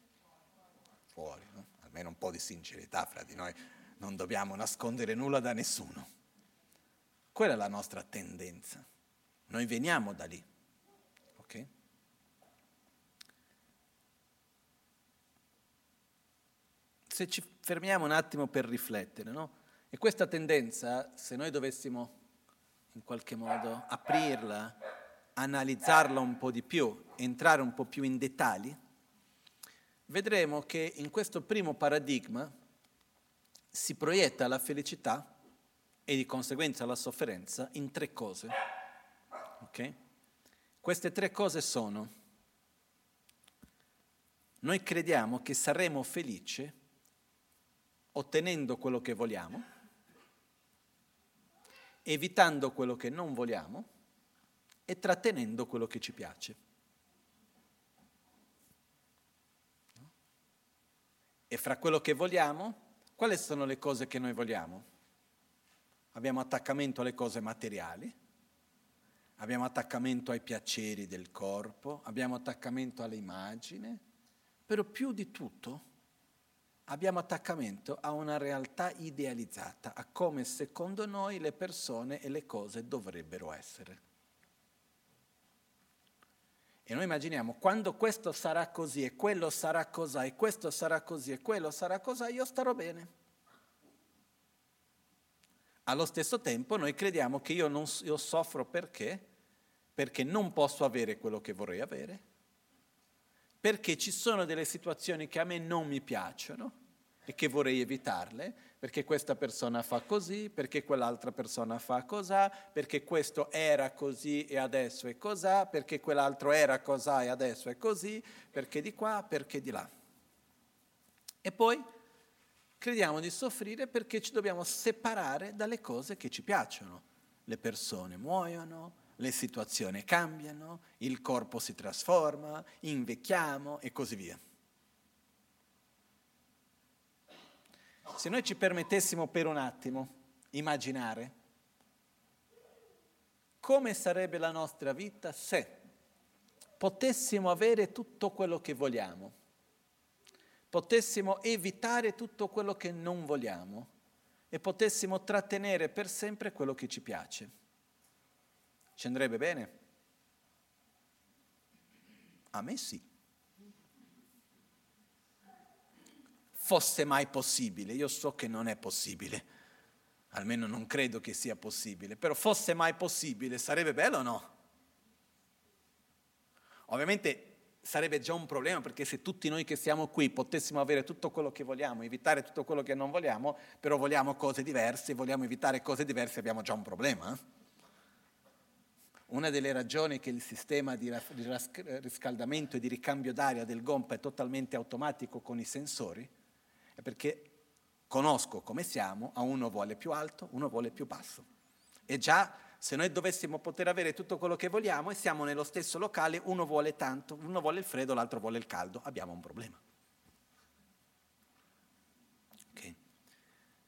Fuori, no? almeno un po' di sincerità fra di noi, non dobbiamo nascondere nulla da nessuno. Quella è la nostra tendenza. Noi veniamo da lì. Se ci fermiamo un attimo per riflettere, no? E questa tendenza, se noi dovessimo in qualche modo aprirla, analizzarla un po' di più, entrare un po' più in dettagli, vedremo che in questo primo paradigma si proietta la felicità e di conseguenza la sofferenza in tre cose. Okay? Queste tre cose sono, noi crediamo che saremo felici ottenendo quello che vogliamo, evitando quello che non vogliamo e trattenendo quello che ci piace. E fra quello che vogliamo, quali sono le cose che noi vogliamo? Abbiamo attaccamento alle cose materiali, abbiamo attaccamento ai piaceri del corpo, abbiamo attaccamento all'immagine, però più di tutto abbiamo attaccamento a una realtà idealizzata, a come secondo noi le persone e le cose dovrebbero essere. E noi immaginiamo, quando questo sarà così e quello sarà così e questo sarà così e quello sarà così, io starò bene. Allo stesso tempo noi crediamo che io, non, io soffro perché? Perché non posso avere quello che vorrei avere, perché ci sono delle situazioni che a me non mi piacciono e che vorrei evitarle, perché questa persona fa così, perché quell'altra persona fa così, perché questo era così e adesso è così, perché quell'altro era così e adesso è così, perché di qua, perché di là. E poi crediamo di soffrire perché ci dobbiamo separare dalle cose che ci piacciono. Le persone muoiono, le situazioni cambiano, il corpo si trasforma, invecchiamo e così via. Se noi ci permettessimo per un attimo immaginare come sarebbe la nostra vita se potessimo avere tutto quello che vogliamo, potessimo evitare tutto quello che non vogliamo e potessimo trattenere per sempre quello che ci piace. Ci andrebbe bene? A me sì. Fosse mai possibile. Io so che non è possibile, almeno non credo che sia possibile, però fosse mai possibile, sarebbe bello o no? Ovviamente sarebbe già un problema perché se tutti noi che siamo qui potessimo avere tutto quello che vogliamo, evitare tutto quello che non vogliamo, però vogliamo cose diverse, vogliamo evitare cose diverse, abbiamo già un problema. Eh? Una delle ragioni che il sistema di riscaldamento e di ricambio d'aria del GOMP è totalmente automatico con i sensori perché conosco come siamo, a uno vuole più alto, uno vuole più basso. E già se noi dovessimo poter avere tutto quello che vogliamo e siamo nello stesso locale, uno vuole tanto, uno vuole il freddo, l'altro vuole il caldo, abbiamo un problema. Okay.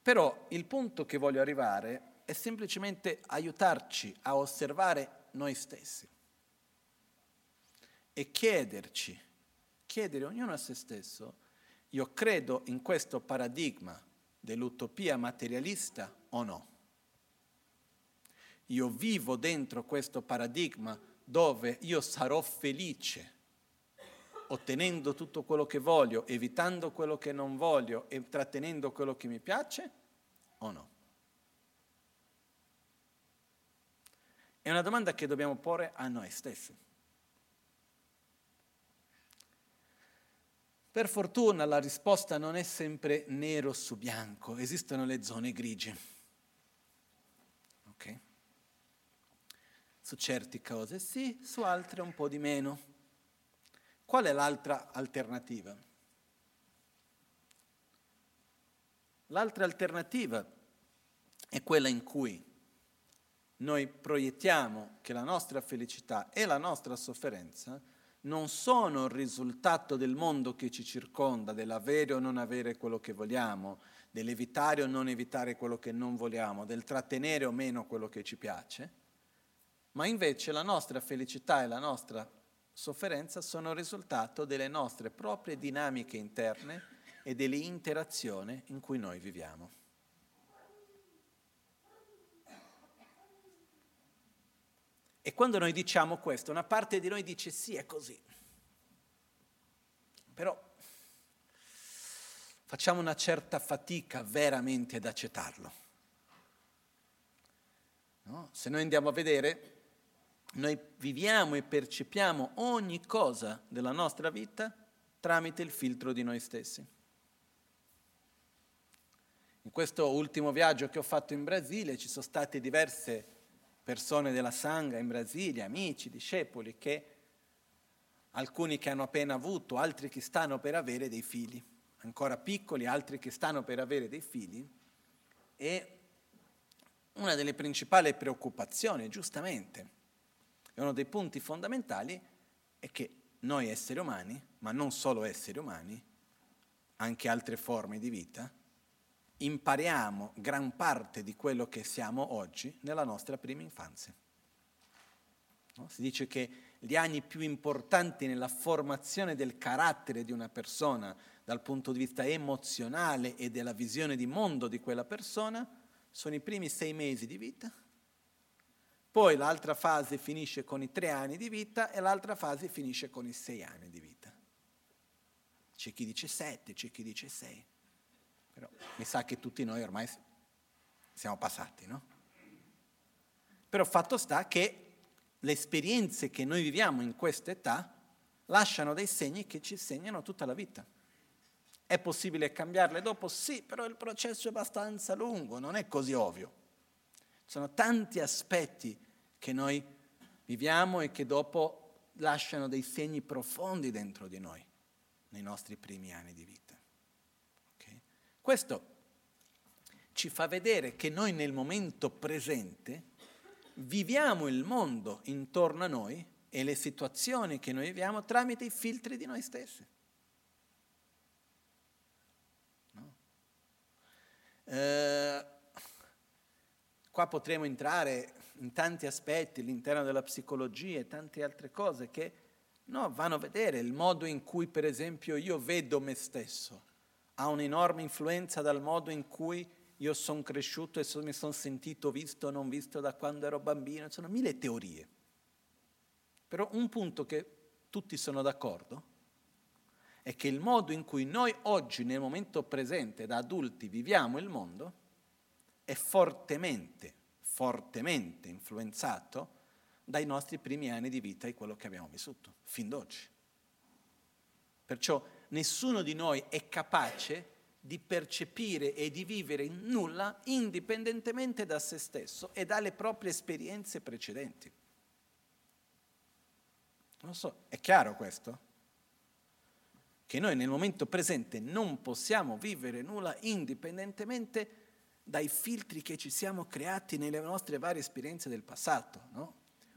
Però il punto che voglio arrivare è semplicemente aiutarci a osservare noi stessi e chiederci, chiedere ognuno a se stesso, io credo in questo paradigma dell'utopia materialista o no? Io vivo dentro questo paradigma dove io sarò felice ottenendo tutto quello che voglio, evitando quello che non voglio e trattenendo quello che mi piace o no? È una domanda che dobbiamo porre a noi stessi. Per fortuna la risposta non è sempre nero su bianco, esistono le zone grigie. Ok? Su certe cose sì, su altre un po' di meno. Qual è l'altra alternativa? L'altra alternativa è quella in cui noi proiettiamo che la nostra felicità e la nostra sofferenza non sono il risultato del mondo che ci circonda, dell'avere o non avere quello che vogliamo, dell'evitare o non evitare quello che non vogliamo, del trattenere o meno quello che ci piace, ma invece la nostra felicità e la nostra sofferenza sono il risultato delle nostre proprie dinamiche interne e delle interazioni in cui noi viviamo. E quando noi diciamo questo, una parte di noi dice sì, è così. Però facciamo una certa fatica veramente ad accettarlo. No? Se noi andiamo a vedere, noi viviamo e percepiamo ogni cosa della nostra vita tramite il filtro di noi stessi. In questo ultimo viaggio che ho fatto in Brasile ci sono state diverse persone della Sangha in Brasile, amici, discepoli, che alcuni che hanno appena avuto, altri che stanno per avere dei figli. ancora piccoli, altri che stanno per avere dei figli, e una delle principali preoccupazioni, giustamente, è uno dei punti fondamentali, è che noi esseri umani, ma non solo esseri umani, anche altre forme di vita, impariamo gran parte di quello che siamo oggi nella nostra prima infanzia. No? Si dice che gli anni più importanti nella formazione del carattere di una persona dal punto di vista emozionale e della visione di mondo di quella persona sono i primi sei mesi di vita, poi l'altra fase finisce con i tre anni di vita e l'altra fase finisce con i sei anni di vita. C'è chi dice sette, c'è chi dice sei. Però mi sa che tutti noi ormai siamo passati, no? Però fatto sta che le esperienze che noi viviamo in questa età lasciano dei segni che ci segnano tutta la vita. È possibile cambiarle dopo? Sì, però il processo è abbastanza lungo, non è così ovvio. Sono tanti aspetti che noi viviamo e che dopo lasciano dei segni profondi dentro di noi, nei nostri primi anni di vita. Questo ci fa vedere che noi nel momento presente viviamo il mondo intorno a noi e le situazioni che noi viviamo tramite i filtri di noi stessi. No? Eh, qua potremo entrare in tanti aspetti all'interno della psicologia e tante altre cose che no, vanno a vedere il modo in cui per esempio io vedo me stesso ha un'enorme influenza dal modo in cui io sono cresciuto e so, mi sono sentito visto o non visto da quando ero bambino, sono mille teorie. Però un punto che tutti sono d'accordo è che il modo in cui noi oggi, nel momento presente, da adulti, viviamo il mondo, è fortemente, fortemente influenzato dai nostri primi anni di vita e quello che abbiamo vissuto, fin d'oggi. Perciò nessuno di noi è capace di percepire e di vivere nulla indipendentemente da se stesso e dalle proprie esperienze precedenti. Non so, è chiaro questo? Che noi nel momento presente non possiamo vivere nulla indipendentemente dai filtri che ci siamo creati nelle nostre varie esperienze del passato. No?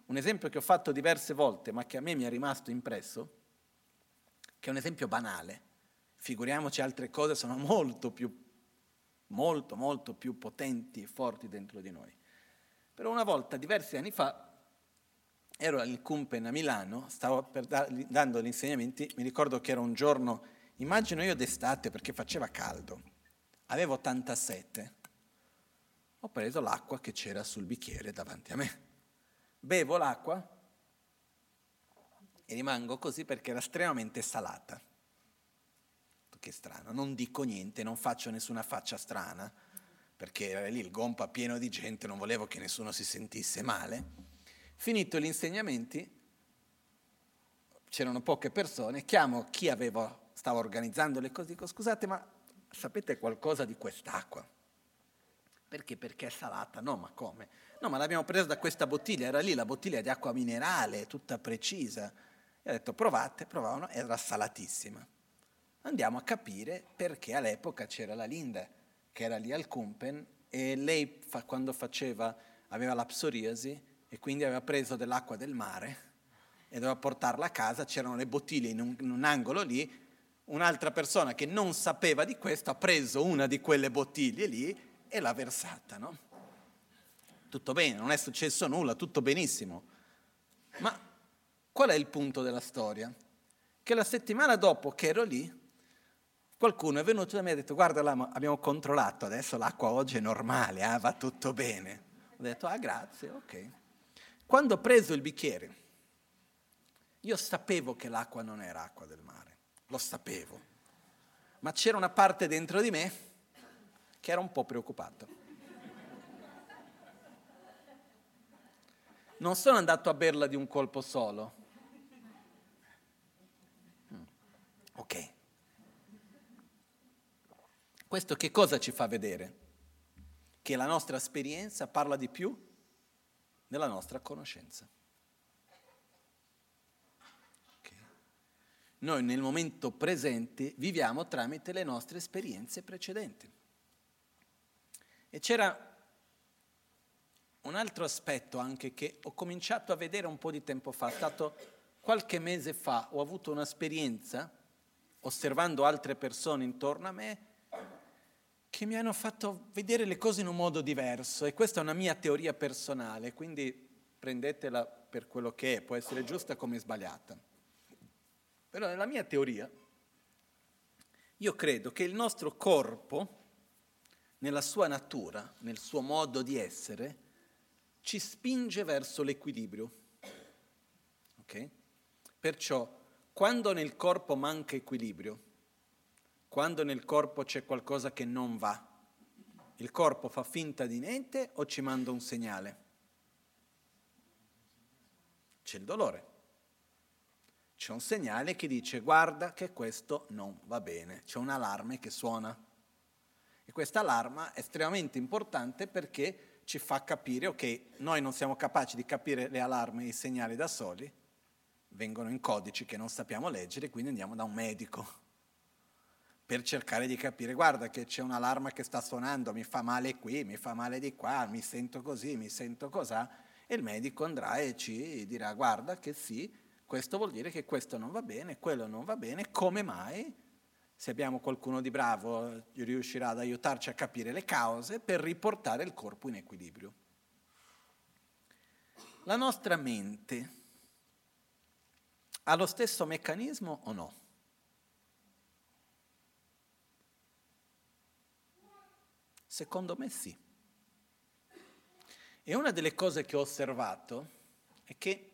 Un esempio che ho fatto diverse volte, ma che a me mi è rimasto impresso, che è un esempio banale. Figuriamoci altre cose sono molto più, molto, molto più potenti e forti dentro di noi. Però una volta, diversi anni fa, ero al Cumpen a Milano, stavo da, dando gli insegnamenti, mi ricordo che era un giorno, immagino io d'estate perché faceva caldo, avevo 87, ho preso l'acqua che c'era sul bicchiere davanti a me. Bevo l'acqua, e rimango così perché era estremamente salata. Che strano, non dico niente, non faccio nessuna faccia strana, perché era lì il gompa pieno di gente, non volevo che nessuno si sentisse male. Finito gli insegnamenti, c'erano poche persone, chiamo chi aveva, stava organizzando le cose, dico scusate ma sapete qualcosa di quest'acqua? Perché? Perché è salata? No, ma come? No, ma l'abbiamo presa da questa bottiglia, era lì la bottiglia di acqua minerale, tutta precisa. E ho detto provate, provavano, era salatissima. Andiamo a capire perché all'epoca c'era la Linda che era lì al Kumpen e lei fa, quando faceva aveva la psoriasi e quindi aveva preso dell'acqua del mare e doveva portarla a casa, c'erano le bottiglie in un, in un angolo lì, un'altra persona che non sapeva di questo ha preso una di quelle bottiglie lì e l'ha versata, no? Tutto bene, non è successo nulla, tutto benissimo. Ma Qual è il punto della storia? Che la settimana dopo che ero lì, qualcuno è venuto da me e ha detto guarda abbiamo controllato, adesso l'acqua oggi è normale, eh, va tutto bene. Ho detto ah grazie, ok. Quando ho preso il bicchiere, io sapevo che l'acqua non era acqua del mare, lo sapevo, ma c'era una parte dentro di me che era un po' preoccupato. Non sono andato a berla di un colpo solo, Ok. Questo che cosa ci fa vedere? Che la nostra esperienza parla di più della nostra conoscenza. Noi nel momento presente viviamo tramite le nostre esperienze precedenti. E c'era un altro aspetto anche che ho cominciato a vedere un po' di tempo fa, è stato qualche mese fa, ho avuto un'esperienza osservando altre persone intorno a me che mi hanno fatto vedere le cose in un modo diverso e questa è una mia teoria personale, quindi prendetela per quello che è, può essere giusta come sbagliata. Però nella mia teoria io credo che il nostro corpo, nella sua natura, nel suo modo di essere, ci spinge verso l'equilibrio. Okay? Perciò, quando nel corpo manca equilibrio, quando nel corpo c'è qualcosa che non va, il corpo fa finta di niente o ci manda un segnale? C'è il dolore c'è un segnale che dice guarda che questo non va bene, c'è un allarme che suona. E questa allarma è estremamente importante perché ci fa capire, ok, noi non siamo capaci di capire le allarme e i segnali da soli, vengono in codici che non sappiamo leggere, quindi andiamo da un medico per cercare di capire, guarda che c'è un'allarma che sta suonando, mi fa male qui, mi fa male di qua, mi sento così, mi sento così, e il medico andrà e ci dirà, guarda che sì, questo vuol dire che questo non va bene, quello non va bene, come mai? Se abbiamo qualcuno di bravo riuscirà ad aiutarci a capire le cause per riportare il corpo in equilibrio. La nostra mente ha lo stesso meccanismo o no? Secondo me sì. E una delle cose che ho osservato è che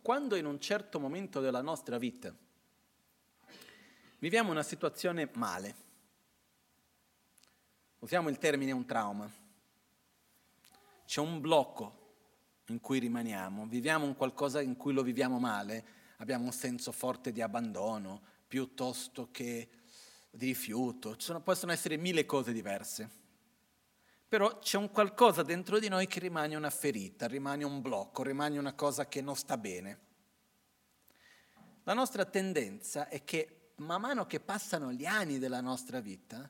quando in un certo momento della nostra vita viviamo una situazione male, usiamo il termine un trauma, c'è un blocco in cui rimaniamo, viviamo un qualcosa in cui lo viviamo male, abbiamo un senso forte di abbandono piuttosto che di rifiuto, sono, possono essere mille cose diverse. Però c'è un qualcosa dentro di noi che rimane una ferita, rimane un blocco, rimane una cosa che non sta bene. La nostra tendenza è che man mano che passano gli anni della nostra vita,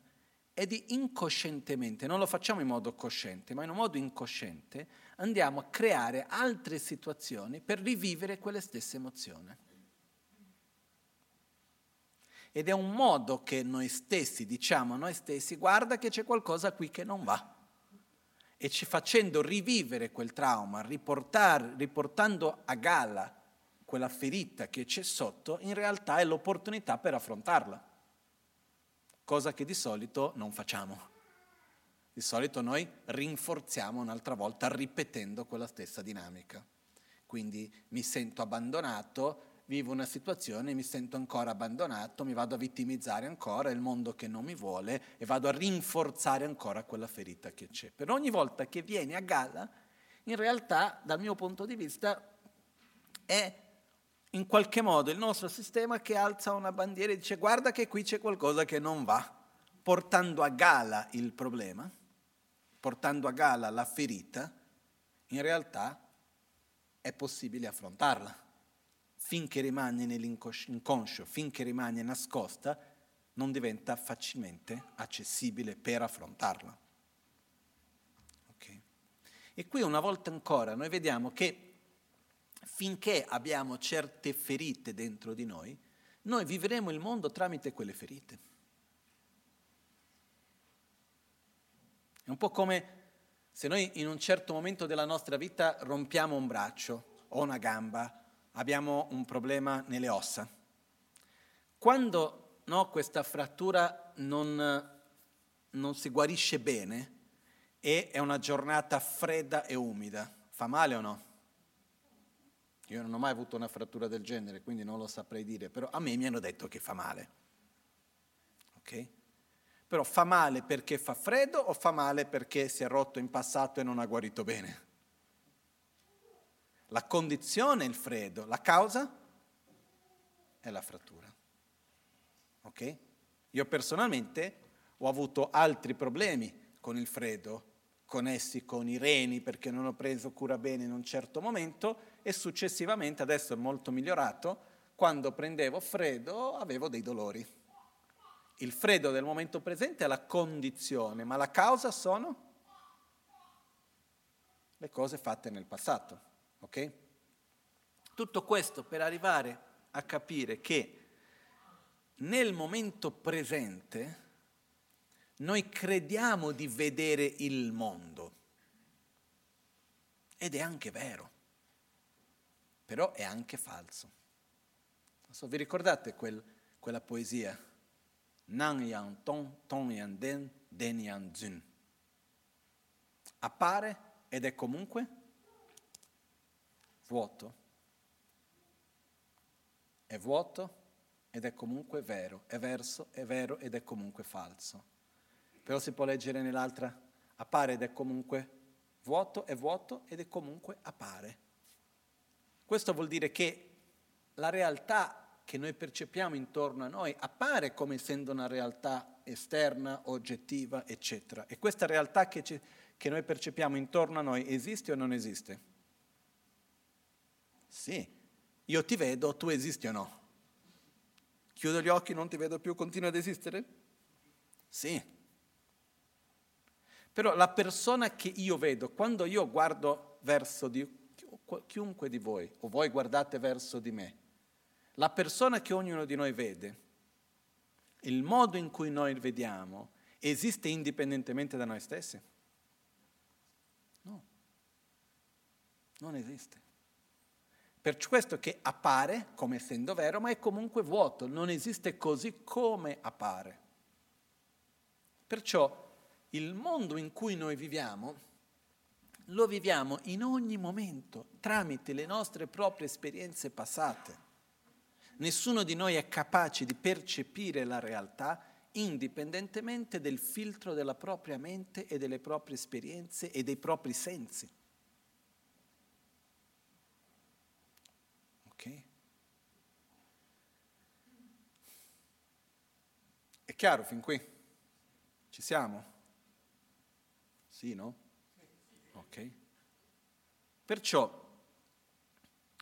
di incoscientemente, non lo facciamo in modo cosciente, ma in un modo incosciente, andiamo a creare altre situazioni per rivivere quelle stesse emozioni. Ed è un modo che noi stessi diciamo a noi stessi, guarda che c'è qualcosa qui che non va e ci facendo rivivere quel trauma, riportando a galla quella ferita che c'è sotto, in realtà è l'opportunità per affrontarla, cosa che di solito non facciamo. Di solito noi rinforziamo un'altra volta ripetendo quella stessa dinamica. Quindi mi sento abbandonato, vivo una situazione, mi sento ancora abbandonato, mi vado a vittimizzare ancora, è il mondo che non mi vuole e vado a rinforzare ancora quella ferita che c'è. Per ogni volta che viene a galla, in realtà dal mio punto di vista è in qualche modo il nostro sistema che alza una bandiera e dice guarda che qui c'è qualcosa che non va, portando a gala il problema, portando a gala la ferita, in realtà è possibile affrontarla finché rimane nell'inconscio, finché rimane nascosta, non diventa facilmente accessibile per affrontarla. Okay. E qui una volta ancora noi vediamo che finché abbiamo certe ferite dentro di noi, noi vivremo il mondo tramite quelle ferite. È un po' come se noi in un certo momento della nostra vita rompiamo un braccio o una gamba abbiamo un problema nelle ossa. Quando no, questa frattura non, non si guarisce bene e è una giornata fredda e umida, fa male o no? Io non ho mai avuto una frattura del genere, quindi non lo saprei dire, però a me mi hanno detto che fa male. Ok? Però fa male perché fa freddo o fa male perché si è rotto in passato e non ha guarito bene? La condizione è il freddo, la causa è la frattura. Ok? Io personalmente ho avuto altri problemi con il freddo, connessi con i reni perché non ho preso cura bene in un certo momento e successivamente, adesso è molto migliorato, quando prendevo freddo avevo dei dolori. Il freddo del momento presente è la condizione, ma la causa sono le cose fatte nel passato. Ok? Tutto questo per arrivare a capire che nel momento presente noi crediamo di vedere il mondo. Ed è anche vero, però è anche falso. So, vi ricordate quel, quella poesia? Nan yang tong, tong yang den, den yang zun. Appare ed è comunque vuoto. È vuoto ed è comunque vero. È verso, è vero ed è comunque falso. Però si può leggere nell'altra. Appare ed è comunque vuoto, è vuoto ed è comunque appare. Questo vuol dire che la realtà che noi percepiamo intorno a noi appare come essendo una realtà esterna, oggettiva, eccetera. E questa realtà che, ci, che noi percepiamo intorno a noi esiste o non esiste? Sì, io ti vedo, tu esisti o no? Chiudo gli occhi, non ti vedo più, continua ad esistere? Sì. Però la persona che io vedo, quando io guardo verso di chiunque di voi, o voi guardate verso di me, la persona che ognuno di noi vede, il modo in cui noi vediamo, esiste indipendentemente da noi stessi? No, non esiste. Per questo che appare come essendo vero, ma è comunque vuoto, non esiste così come appare. Perciò il mondo in cui noi viviamo lo viviamo in ogni momento tramite le nostre proprie esperienze passate. Nessuno di noi è capace di percepire la realtà indipendentemente del filtro della propria mente e delle proprie esperienze e dei propri sensi. Ok? È chiaro fin qui? Ci siamo? Sì, no? Ok. Perciò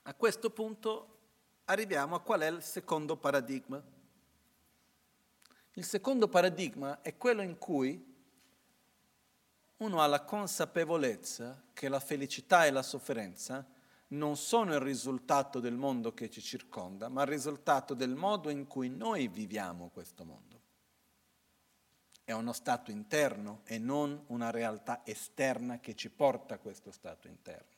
a questo punto arriviamo a qual è il secondo paradigma. Il secondo paradigma è quello in cui uno ha la consapevolezza che la felicità e la sofferenza non sono il risultato del mondo che ci circonda, ma il risultato del modo in cui noi viviamo questo mondo. È uno stato interno e non una realtà esterna che ci porta a questo stato interno.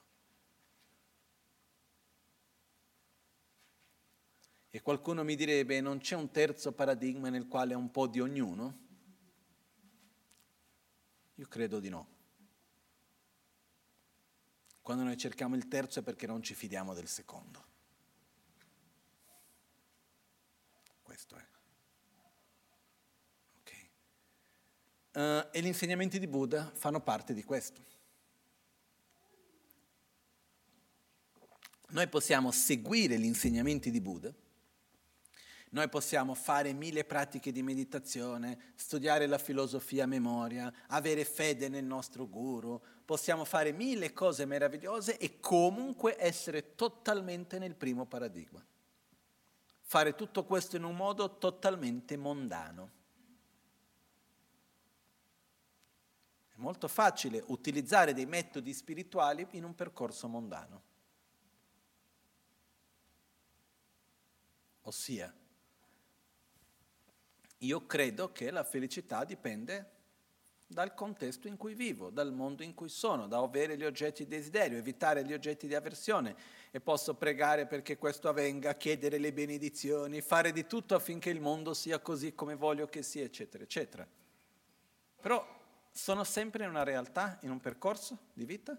E qualcuno mi direbbe, non c'è un terzo paradigma nel quale è un po' di ognuno? Io credo di no. Quando noi cerchiamo il terzo è perché non ci fidiamo del secondo. Questo è. Okay. Uh, e gli insegnamenti di Buddha fanno parte di questo. Noi possiamo seguire gli insegnamenti di Buddha noi possiamo fare mille pratiche di meditazione, studiare la filosofia a memoria, avere fede nel nostro guru, possiamo fare mille cose meravigliose e comunque essere totalmente nel primo paradigma. Fare tutto questo in un modo totalmente mondano. Molto facile utilizzare dei metodi spirituali in un percorso mondano. Ossia, io credo che la felicità dipende dal contesto in cui vivo, dal mondo in cui sono, da avere gli oggetti di desiderio, evitare gli oggetti di avversione e posso pregare perché questo avvenga, chiedere le benedizioni, fare di tutto affinché il mondo sia così come voglio che sia, eccetera, eccetera. Però sono sempre in una realtà, in un percorso di vita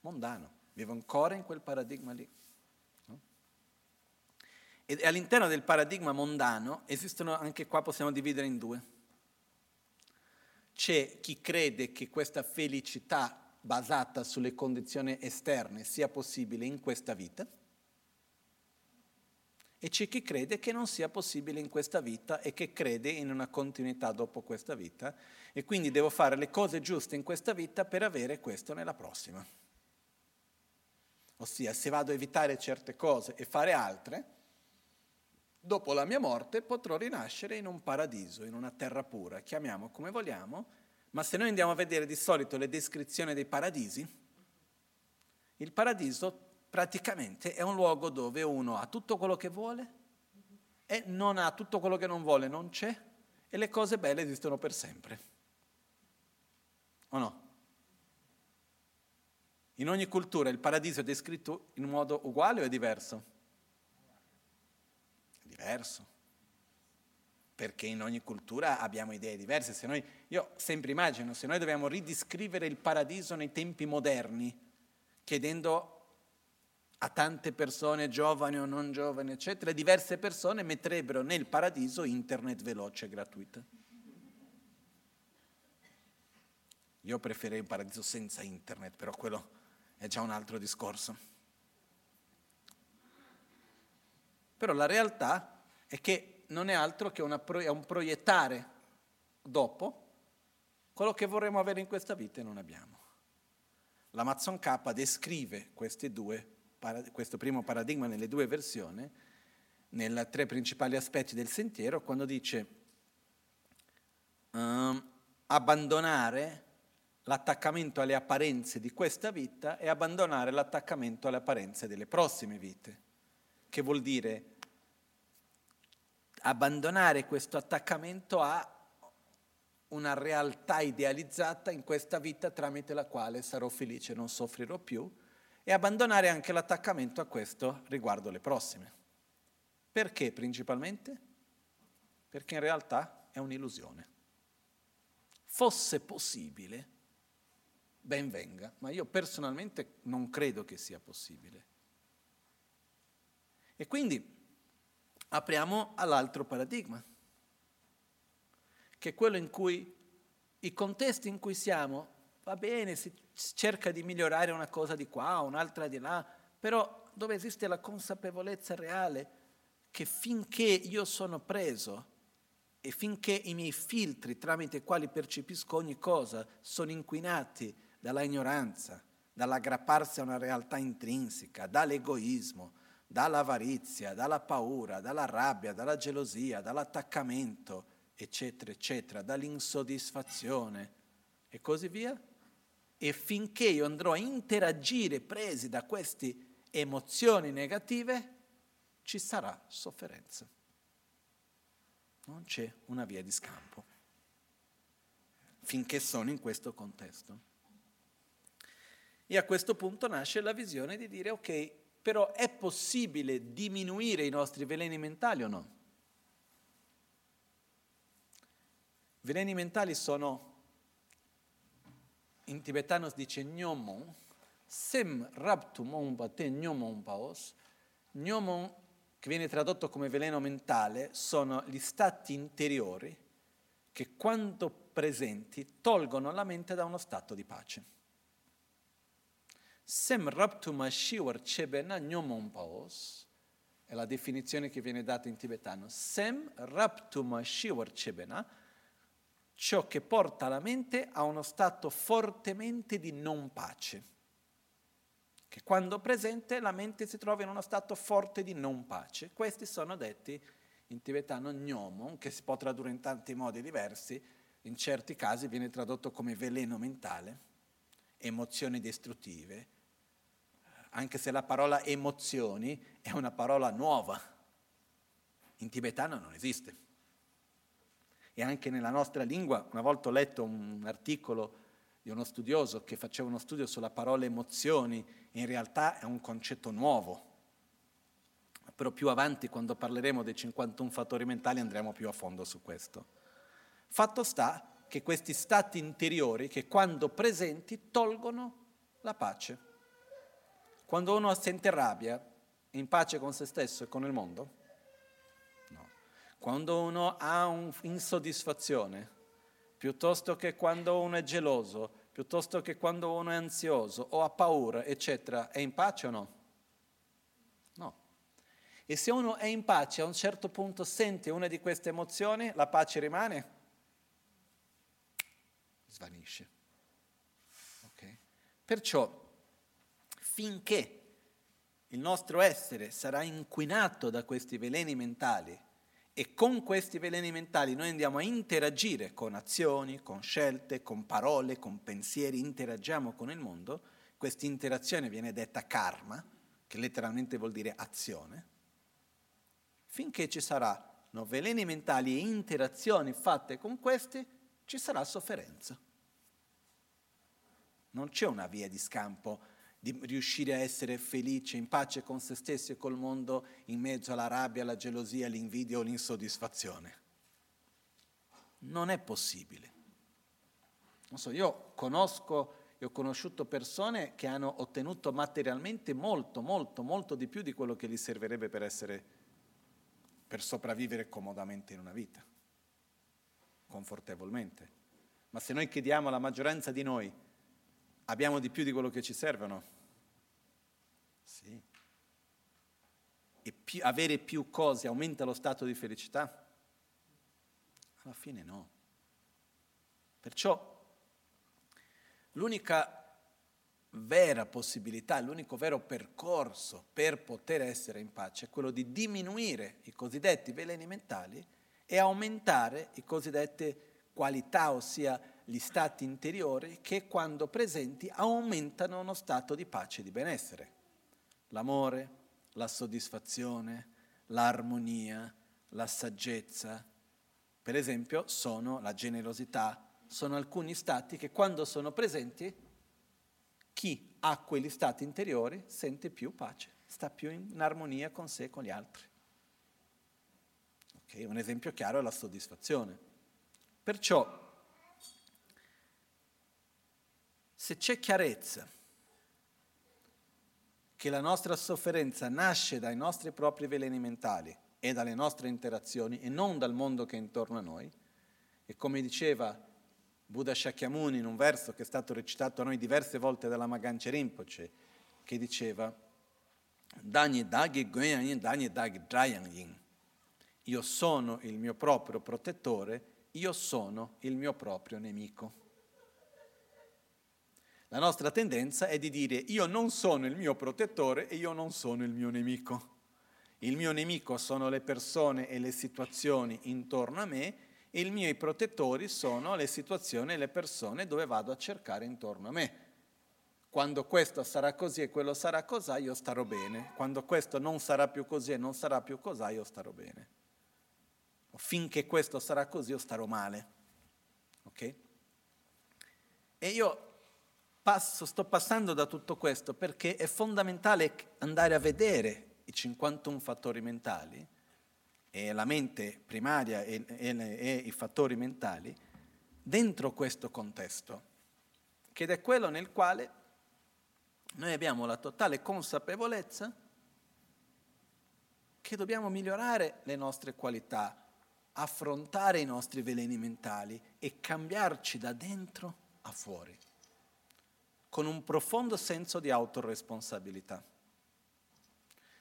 mondano, vivo ancora in quel paradigma lì. E all'interno del paradigma mondano esistono, anche qua possiamo dividere in due. C'è chi crede che questa felicità basata sulle condizioni esterne sia possibile in questa vita e c'è chi crede che non sia possibile in questa vita e che crede in una continuità dopo questa vita e quindi devo fare le cose giuste in questa vita per avere questo nella prossima. Ossia, se vado a evitare certe cose e fare altre, dopo la mia morte potrò rinascere in un paradiso, in una terra pura, chiamiamo come vogliamo, ma se noi andiamo a vedere di solito le descrizioni dei paradisi, il paradiso praticamente è un luogo dove uno ha tutto quello che vuole e non ha tutto quello che non vuole, non c'è, e le cose belle esistono per sempre. O no? In ogni cultura il paradiso è descritto in modo uguale o è diverso? diverso. Perché in ogni cultura abbiamo idee diverse. Se noi, io sempre immagino, se noi dobbiamo ridiscrivere il paradiso nei tempi moderni, chiedendo a tante persone, giovani o non giovani, eccetera, diverse persone metterebbero nel paradiso internet veloce e gratuito. Io preferirei un paradiso senza internet, però quello è già un altro discorso. Però la realtà è che non è altro che una, è un proiettare dopo quello che vorremmo avere in questa vita e non abbiamo. L'Amazon K descrive due, questo primo paradigma nelle due versioni, nei tre principali aspetti del sentiero, quando dice um, abbandonare l'attaccamento alle apparenze di questa vita e abbandonare l'attaccamento alle apparenze delle prossime vite che vuol dire abbandonare questo attaccamento a una realtà idealizzata in questa vita tramite la quale sarò felice non soffrirò più, e abbandonare anche l'attaccamento a questo riguardo le prossime. Perché principalmente? Perché in realtà è un'illusione. Fosse possibile, ben venga, ma io personalmente non credo che sia possibile. E quindi apriamo all'altro paradigma, che è quello in cui i contesti in cui siamo, va bene, si cerca di migliorare una cosa di qua, un'altra di là, però dove esiste la consapevolezza reale che finché io sono preso e finché i miei filtri tramite i quali percepisco ogni cosa sono inquinati dalla ignoranza, dall'aggrapparsi a una realtà intrinseca, dall'egoismo, dall'avarizia, dalla paura, dalla rabbia, dalla gelosia, dall'attaccamento, eccetera, eccetera, dall'insoddisfazione e così via. E finché io andrò a interagire presi da queste emozioni negative, ci sarà sofferenza. Non c'è una via di scampo, finché sono in questo contesto. E a questo punto nasce la visione di dire, ok, però è possibile diminuire i nostri veleni mentali o no? Veleni mentali sono, in tibetano si dice gnomon, sem raptum ompa te gnomon paos, gnomon che viene tradotto come veleno mentale sono gli stati interiori che quando presenti tolgono la mente da uno stato di pace. Sem raptuma shiwar chebena nyomon paos, è la definizione che viene data in tibetano. Sem raptuma shiwar chebena, ciò che porta la mente a uno stato fortemente di non pace. Che quando presente la mente si trova in uno stato forte di non pace. Questi sono detti in tibetano gnomon, che si può tradurre in tanti modi diversi, in certi casi viene tradotto come veleno mentale, emozioni distruttive, anche se la parola emozioni è una parola nuova. In tibetano non esiste. E anche nella nostra lingua, una volta ho letto un articolo di uno studioso che faceva uno studio sulla parola emozioni, in realtà è un concetto nuovo. Però più avanti, quando parleremo dei 51 fattori mentali, andremo più a fondo su questo. Fatto sta che questi stati interiori, che quando presenti, tolgono la pace. Quando uno sente rabbia, in pace con se stesso e con il mondo? Quando uno ha un'insoddisfazione, piuttosto che quando uno è geloso, piuttosto che quando uno è ansioso o ha paura, eccetera, è in pace o no? No. E se uno è in pace, a un certo punto sente una di queste emozioni, la pace rimane? Svanisce. Okay? Perciò finché il nostro essere sarà inquinato da questi veleni mentali e con questi veleni mentali noi andiamo a interagire con azioni, con scelte, con parole, con pensieri, interagiamo con il mondo, questa interazione viene detta karma, che letteralmente vuol dire azione, finché ci saranno veleni mentali e interazioni fatte con questi, ci sarà sofferenza. Non c'è una via di scampo di riuscire a essere felice, in pace con se stesso e col mondo, in mezzo alla rabbia, alla gelosia, all'invidia o all'insoddisfazione. Non è possibile. Non so, io conosco e ho conosciuto persone che hanno ottenuto materialmente molto, molto, molto di più di quello che gli servirebbe per essere, per sopravvivere comodamente in una vita, confortevolmente. Ma se noi chiediamo alla maggioranza di noi, abbiamo di più di quello che ci servono? Sì. E più, avere più cose aumenta lo stato di felicità? Alla fine no. Perciò l'unica vera possibilità, l'unico vero percorso per poter essere in pace è quello di diminuire i cosiddetti veleni mentali e aumentare i cosiddette qualità, ossia gli stati interiori che quando presenti aumentano uno stato di pace e di benessere l'amore, la soddisfazione, l'armonia, la saggezza, per esempio, sono la generosità, sono alcuni stati che quando sono presenti, chi ha quegli stati interiori sente più pace, sta più in armonia con sé e con gli altri. Okay? Un esempio chiaro è la soddisfazione. Perciò, se c'è chiarezza che la nostra sofferenza nasce dai nostri propri veleni mentali e dalle nostre interazioni e non dal mondo che è intorno a noi. E come diceva Buddha Shakyamuni in un verso che è stato recitato a noi diverse volte dalla Maganche Rinpoche, che diceva Io sono il mio proprio protettore, io sono il mio proprio nemico. La nostra tendenza è di dire io non sono il mio protettore e io non sono il mio nemico. Il mio nemico sono le persone e le situazioni intorno a me e i miei protettori sono le situazioni e le persone dove vado a cercare intorno a me. Quando questo sarà così e quello sarà così, io starò bene. Quando questo non sarà più così e non sarà più così, io starò bene. Finché questo sarà così, io starò male. Ok? E io passo, sto passando da tutto questo perché è fondamentale andare a vedere i 51 fattori mentali e la mente primaria e, e, e i fattori mentali dentro questo contesto, che è quello nel quale noi abbiamo la totale consapevolezza che dobbiamo migliorare le nostre qualità, affrontare i nostri veleni mentali e cambiarci da dentro a fuori con un profondo senso di autoresponsabilità.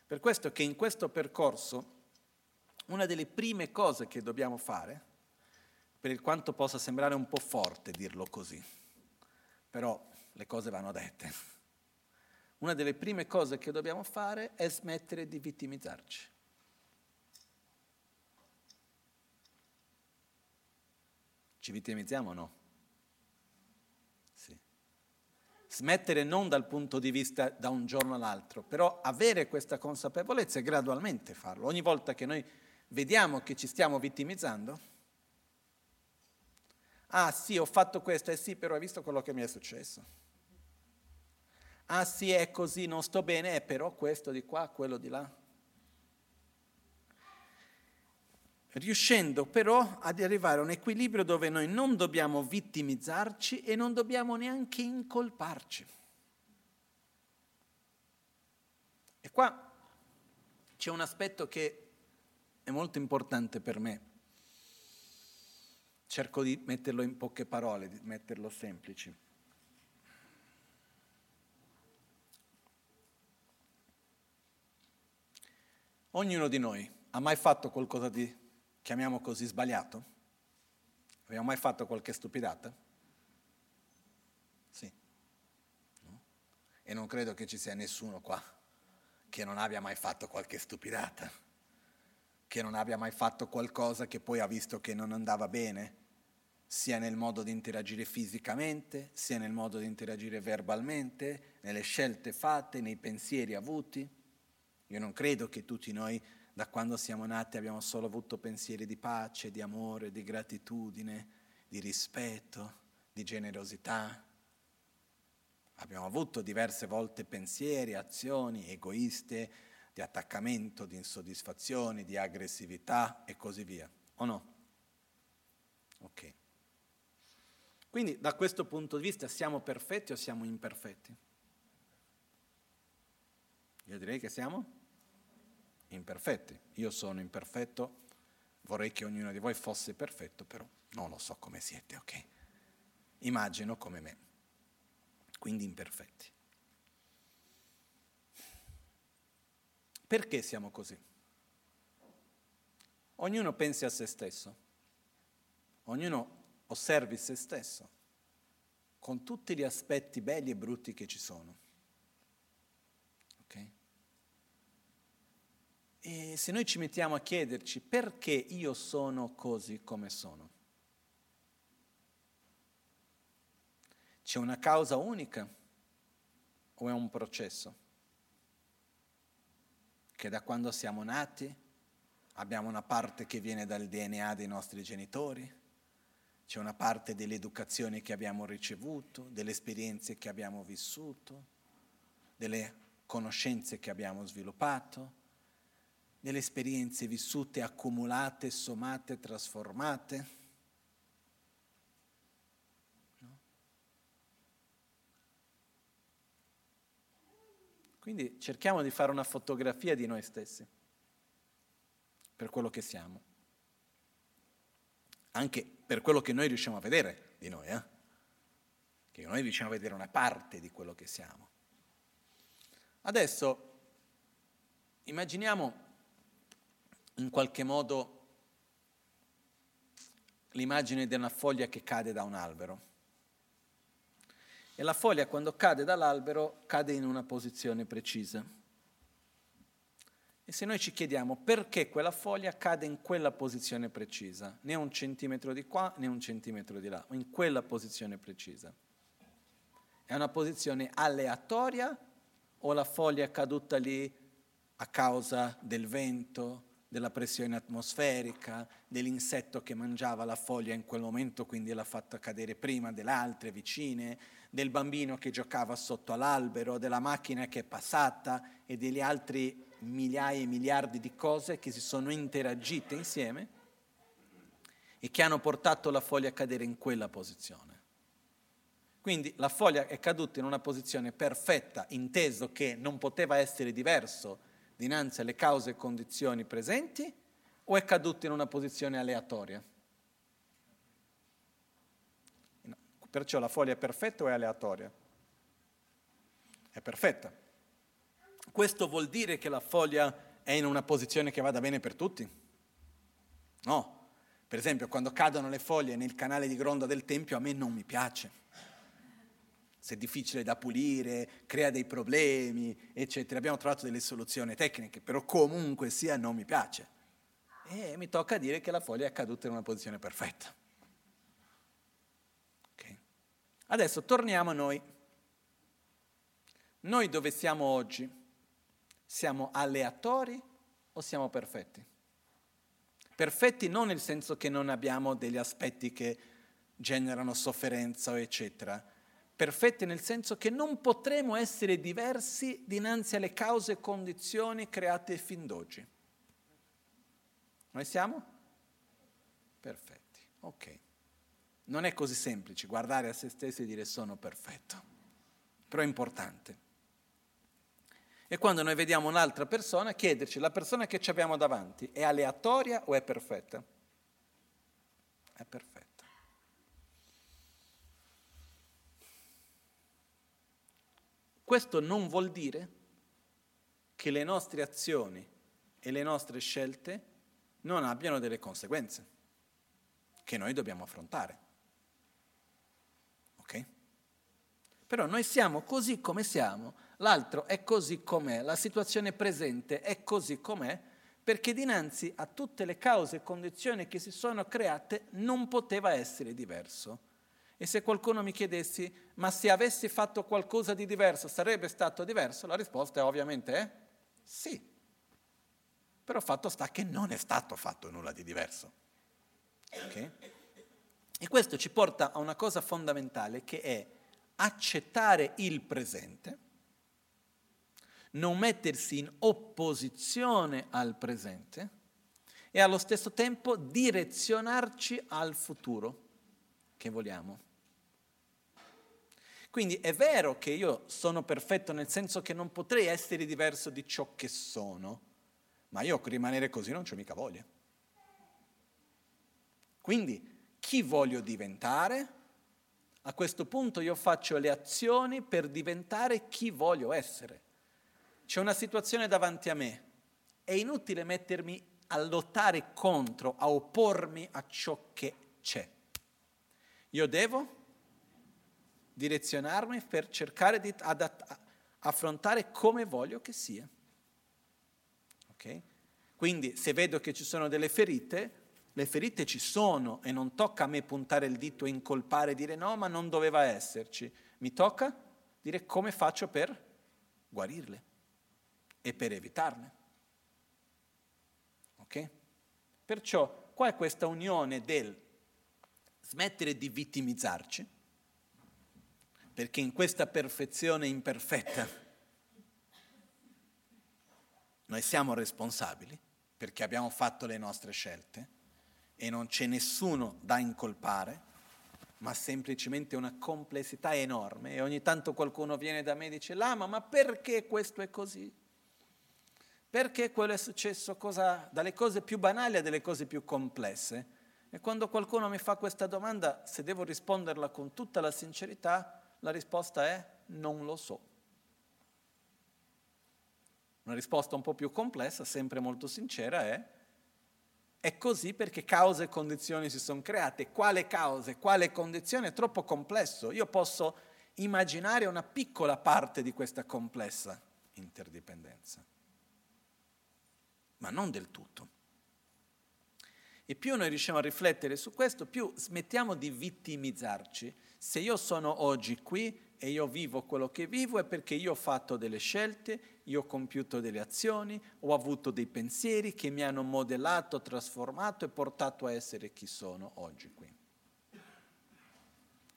Per questo che in questo percorso una delle prime cose che dobbiamo fare, per il quanto possa sembrare un po' forte dirlo così, però le cose vanno dette, una delle prime cose che dobbiamo fare è smettere di vittimizzarci. Ci vittimizziamo o no? Smettere non dal punto di vista da un giorno all'altro, però avere questa consapevolezza e gradualmente farlo. Ogni volta che noi vediamo che ci stiamo vittimizzando, ah sì, ho fatto questo, eh sì, però hai visto quello che mi è successo. Ah sì, è così, non sto bene, eh, però questo di qua, quello di là. Riuscendo però ad arrivare a un equilibrio dove noi non dobbiamo vittimizzarci e non dobbiamo neanche incolparci. E qua c'è un aspetto che è molto importante per me. Cerco di metterlo in poche parole, di metterlo semplice. Ognuno di noi ha mai fatto qualcosa di chiamiamo così sbagliato? Abbiamo mai fatto qualche stupidata? Sì. No? E non credo che ci sia nessuno qua che non abbia mai fatto qualche stupidata, che non abbia mai fatto qualcosa che poi ha visto che non andava bene, sia nel modo di interagire fisicamente, sia nel modo di interagire verbalmente, nelle scelte fatte, nei pensieri avuti. Io non credo che tutti noi da quando siamo nati abbiamo solo avuto pensieri di pace, di amore, di gratitudine, di rispetto, di generosità. Abbiamo avuto diverse volte pensieri, azioni egoiste, di attaccamento, di insoddisfazione, di aggressività e così via. O no? Ok. Quindi da questo punto di vista siamo perfetti o siamo imperfetti? Io direi che siamo imperfetti. Io sono imperfetto, vorrei che ognuno di voi fosse perfetto, però non lo so come siete, ok? Immagino come me quindi imperfetti. Perché siamo così? Ognuno pensi a se stesso, ognuno osservi se stesso, con tutti gli aspetti belli e brutti che ci sono. Okay? E se noi ci mettiamo a chiederci perché io sono così come sono, C'è una causa unica o è un processo? Che da quando siamo nati abbiamo una parte che viene dal DNA dei nostri genitori, c'è una parte dell'educazione che abbiamo ricevuto, delle esperienze che abbiamo vissuto, delle conoscenze che abbiamo sviluppato, delle esperienze vissute, accumulate, sommate, trasformate. Quindi cerchiamo di fare una fotografia di noi stessi, per quello che siamo, anche per quello che noi riusciamo a vedere di noi, eh? che noi riusciamo a vedere una parte di quello che siamo. Adesso immaginiamo in qualche modo l'immagine di una foglia che cade da un albero. E la foglia quando cade dall'albero cade in una posizione precisa. E se noi ci chiediamo perché quella foglia cade in quella posizione precisa, né un centimetro di qua né un centimetro di là, in quella posizione precisa. È una posizione aleatoria o la foglia è caduta lì a causa del vento, della pressione atmosferica, dell'insetto che mangiava la foglia in quel momento, quindi l'ha fatta cadere prima delle altre vicine, del bambino che giocava sotto all'albero, della macchina che è passata e degli altri migliaia e miliardi di cose che si sono interagite insieme e che hanno portato la foglia a cadere in quella posizione. Quindi la foglia è caduta in una posizione perfetta, inteso che non poteva essere diverso dinanzi alle cause e condizioni presenti, o è caduta in una posizione aleatoria? Perciò la foglia è perfetta o è aleatoria? È perfetta. Questo vuol dire che la foglia è in una posizione che vada bene per tutti? No. Per esempio, quando cadono le foglie nel canale di gronda del Tempio, a me non mi piace. Se è difficile da pulire, crea dei problemi, eccetera. Abbiamo trovato delle soluzioni tecniche, però comunque sia non mi piace. E mi tocca dire che la foglia è caduta in una posizione perfetta. Adesso torniamo a noi. Noi dove siamo oggi? Siamo aleatori o siamo perfetti? Perfetti non nel senso che non abbiamo degli aspetti che generano sofferenza, eccetera. Perfetti nel senso che non potremo essere diversi dinanzi alle cause e condizioni create fin d'oggi. Noi siamo? Perfetti, ok. Non è così semplice guardare a se stessi e dire sono perfetto, però è importante. E quando noi vediamo un'altra persona, chiederci, la persona che ci abbiamo davanti è aleatoria o è perfetta? È perfetta. Questo non vuol dire che le nostre azioni e le nostre scelte non abbiano delle conseguenze che noi dobbiamo affrontare. Ok? Però noi siamo così come siamo l'altro è così com'è, la situazione presente è così com'è, perché dinanzi a tutte le cause e condizioni che si sono create non poteva essere diverso. E se qualcuno mi chiedessi, ma se avessi fatto qualcosa di diverso sarebbe stato diverso? La risposta è ovviamente è sì. Però fatto sta che non è stato fatto nulla di diverso. Okay? E questo ci porta a una cosa fondamentale che è accettare il presente, non mettersi in opposizione al presente e allo stesso tempo direzionarci al futuro che vogliamo. Quindi è vero che io sono perfetto nel senso che non potrei essere diverso di ciò che sono, ma io rimanere così non c'ho mica voglia. Quindi chi voglio diventare? A questo punto io faccio le azioni per diventare chi voglio essere. C'è una situazione davanti a me, è inutile mettermi a lottare contro, a oppormi a ciò che c'è. Io devo direzionarmi per cercare di adatt- affrontare come voglio che sia. Okay? Quindi se vedo che ci sono delle ferite, le ferite ci sono e non tocca a me puntare il dito e incolpare e dire no, ma non doveva esserci. Mi tocca dire come faccio per guarirle e per evitarle. Ok? Perciò qua è questa unione del smettere di vittimizzarci, perché in questa perfezione imperfetta noi siamo responsabili perché abbiamo fatto le nostre scelte e non c'è nessuno da incolpare, ma semplicemente una complessità enorme e ogni tanto qualcuno viene da me e dice Lama, ma perché questo è così? Perché quello è successo cosa, dalle cose più banali a delle cose più complesse? E quando qualcuno mi fa questa domanda, se devo risponderla con tutta la sincerità, la risposta è non lo so. Una risposta un po' più complessa, sempre molto sincera, è è così perché cause e condizioni si sono create. Quale cause, quale condizione è troppo complesso. Io posso immaginare una piccola parte di questa complessa interdipendenza, ma non del tutto. E più noi riusciamo a riflettere su questo, più smettiamo di vittimizzarci. Se io sono oggi qui e io vivo quello che vivo è perché io ho fatto delle scelte, io ho compiuto delle azioni, ho avuto dei pensieri che mi hanno modellato, trasformato e portato a essere chi sono oggi qui.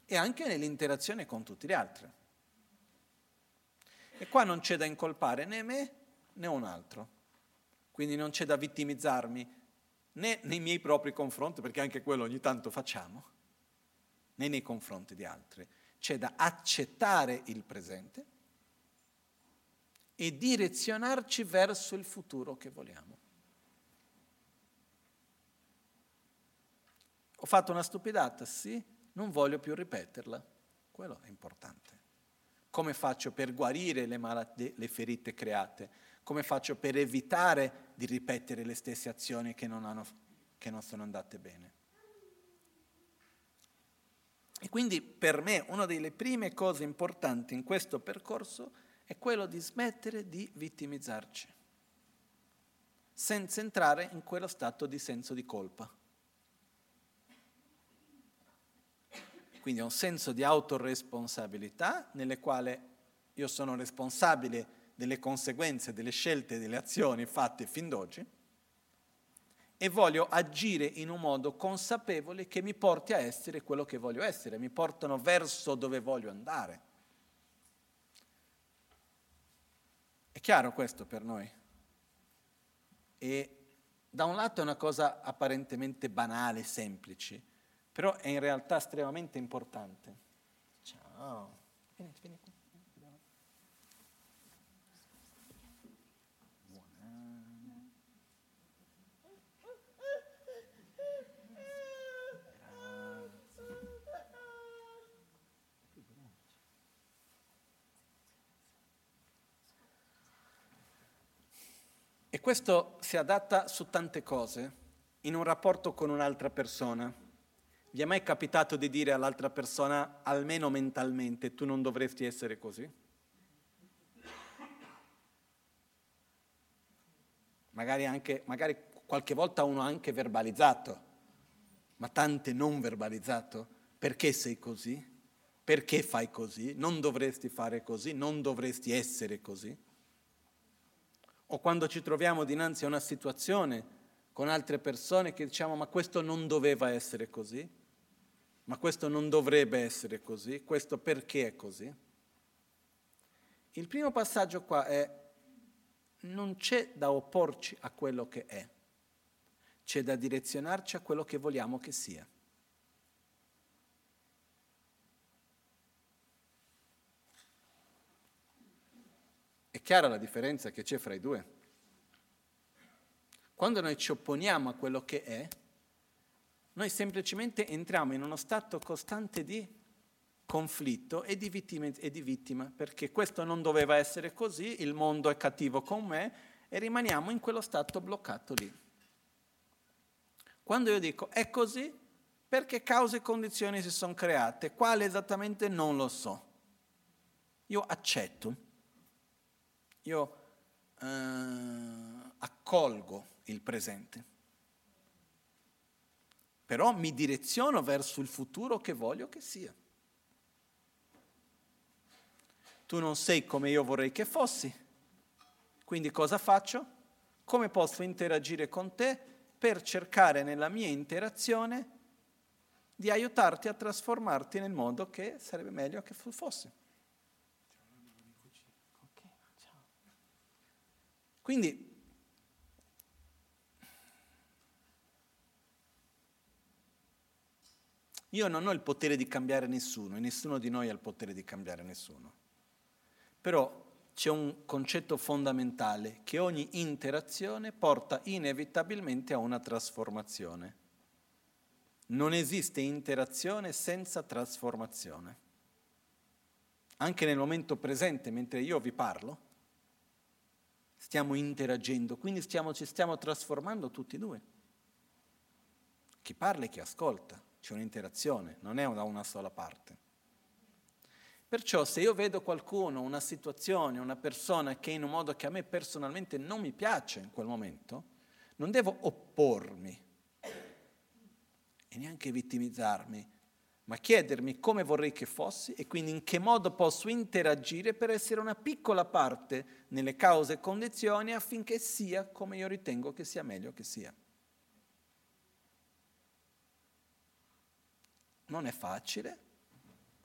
E anche nell'interazione con tutti gli altri. E qua non c'è da incolpare né me né un altro. Quindi non c'è da vittimizzarmi né nei miei propri confronti, perché anche quello ogni tanto facciamo, né nei confronti di altri. C'è da accettare il presente e direzionarci verso il futuro che vogliamo. Ho fatto una stupidata, sì, non voglio più ripeterla. Quello è importante. Come faccio per guarire le, malat- le ferite create? Come faccio per evitare di ripetere le stesse azioni che non, hanno, che non sono andate bene? E quindi per me una delle prime cose importanti in questo percorso è quello di smettere di vittimizzarci, senza entrare in quello stato di senso di colpa. Quindi un senso di autoresponsabilità nelle quale io sono responsabile delle conseguenze delle scelte delle azioni fatte fin d'oggi e voglio agire in un modo consapevole che mi porti a essere quello che voglio essere, mi portano verso dove voglio andare. È chiaro questo per noi? E da un lato è una cosa apparentemente banale, semplice, però è in realtà estremamente importante. Ciao. Vieni, vieni E questo si adatta su tante cose, in un rapporto con un'altra persona. Vi è mai capitato di dire all'altra persona, almeno mentalmente, tu non dovresti essere così? Magari, anche, magari qualche volta uno ha anche verbalizzato, ma tante non verbalizzato. Perché sei così? Perché fai così? Non dovresti fare così? Non dovresti essere così? O quando ci troviamo dinanzi a una situazione con altre persone che diciamo ma questo non doveva essere così, ma questo non dovrebbe essere così, questo perché è così. Il primo passaggio qua è non c'è da opporci a quello che è, c'è da direzionarci a quello che vogliamo che sia. Chiara la differenza che c'è fra i due? Quando noi ci opponiamo a quello che è, noi semplicemente entriamo in uno stato costante di conflitto e di, vittima, e di vittima, perché questo non doveva essere così, il mondo è cattivo con me e rimaniamo in quello stato bloccato lì. Quando io dico è così, perché cause e condizioni si sono create, quale esattamente non lo so. Io accetto, io eh, accolgo il presente. Però mi direziono verso il futuro che voglio che sia. Tu non sei come io vorrei che fossi, quindi cosa faccio? Come posso interagire con te per cercare nella mia interazione di aiutarti a trasformarti nel modo che sarebbe meglio che fosse. Quindi Io non ho il potere di cambiare nessuno e nessuno di noi ha il potere di cambiare nessuno. Però c'è un concetto fondamentale che ogni interazione porta inevitabilmente a una trasformazione. Non esiste interazione senza trasformazione. Anche nel momento presente, mentre io vi parlo, stiamo interagendo, quindi stiamo, ci stiamo trasformando tutti e due. Chi parla e chi ascolta c'è un'interazione, non è da una sola parte. Perciò se io vedo qualcuno, una situazione, una persona che in un modo che a me personalmente non mi piace in quel momento, non devo oppormi e neanche vittimizzarmi, ma chiedermi come vorrei che fossi e quindi in che modo posso interagire per essere una piccola parte nelle cause e condizioni affinché sia come io ritengo che sia meglio che sia. Non è facile,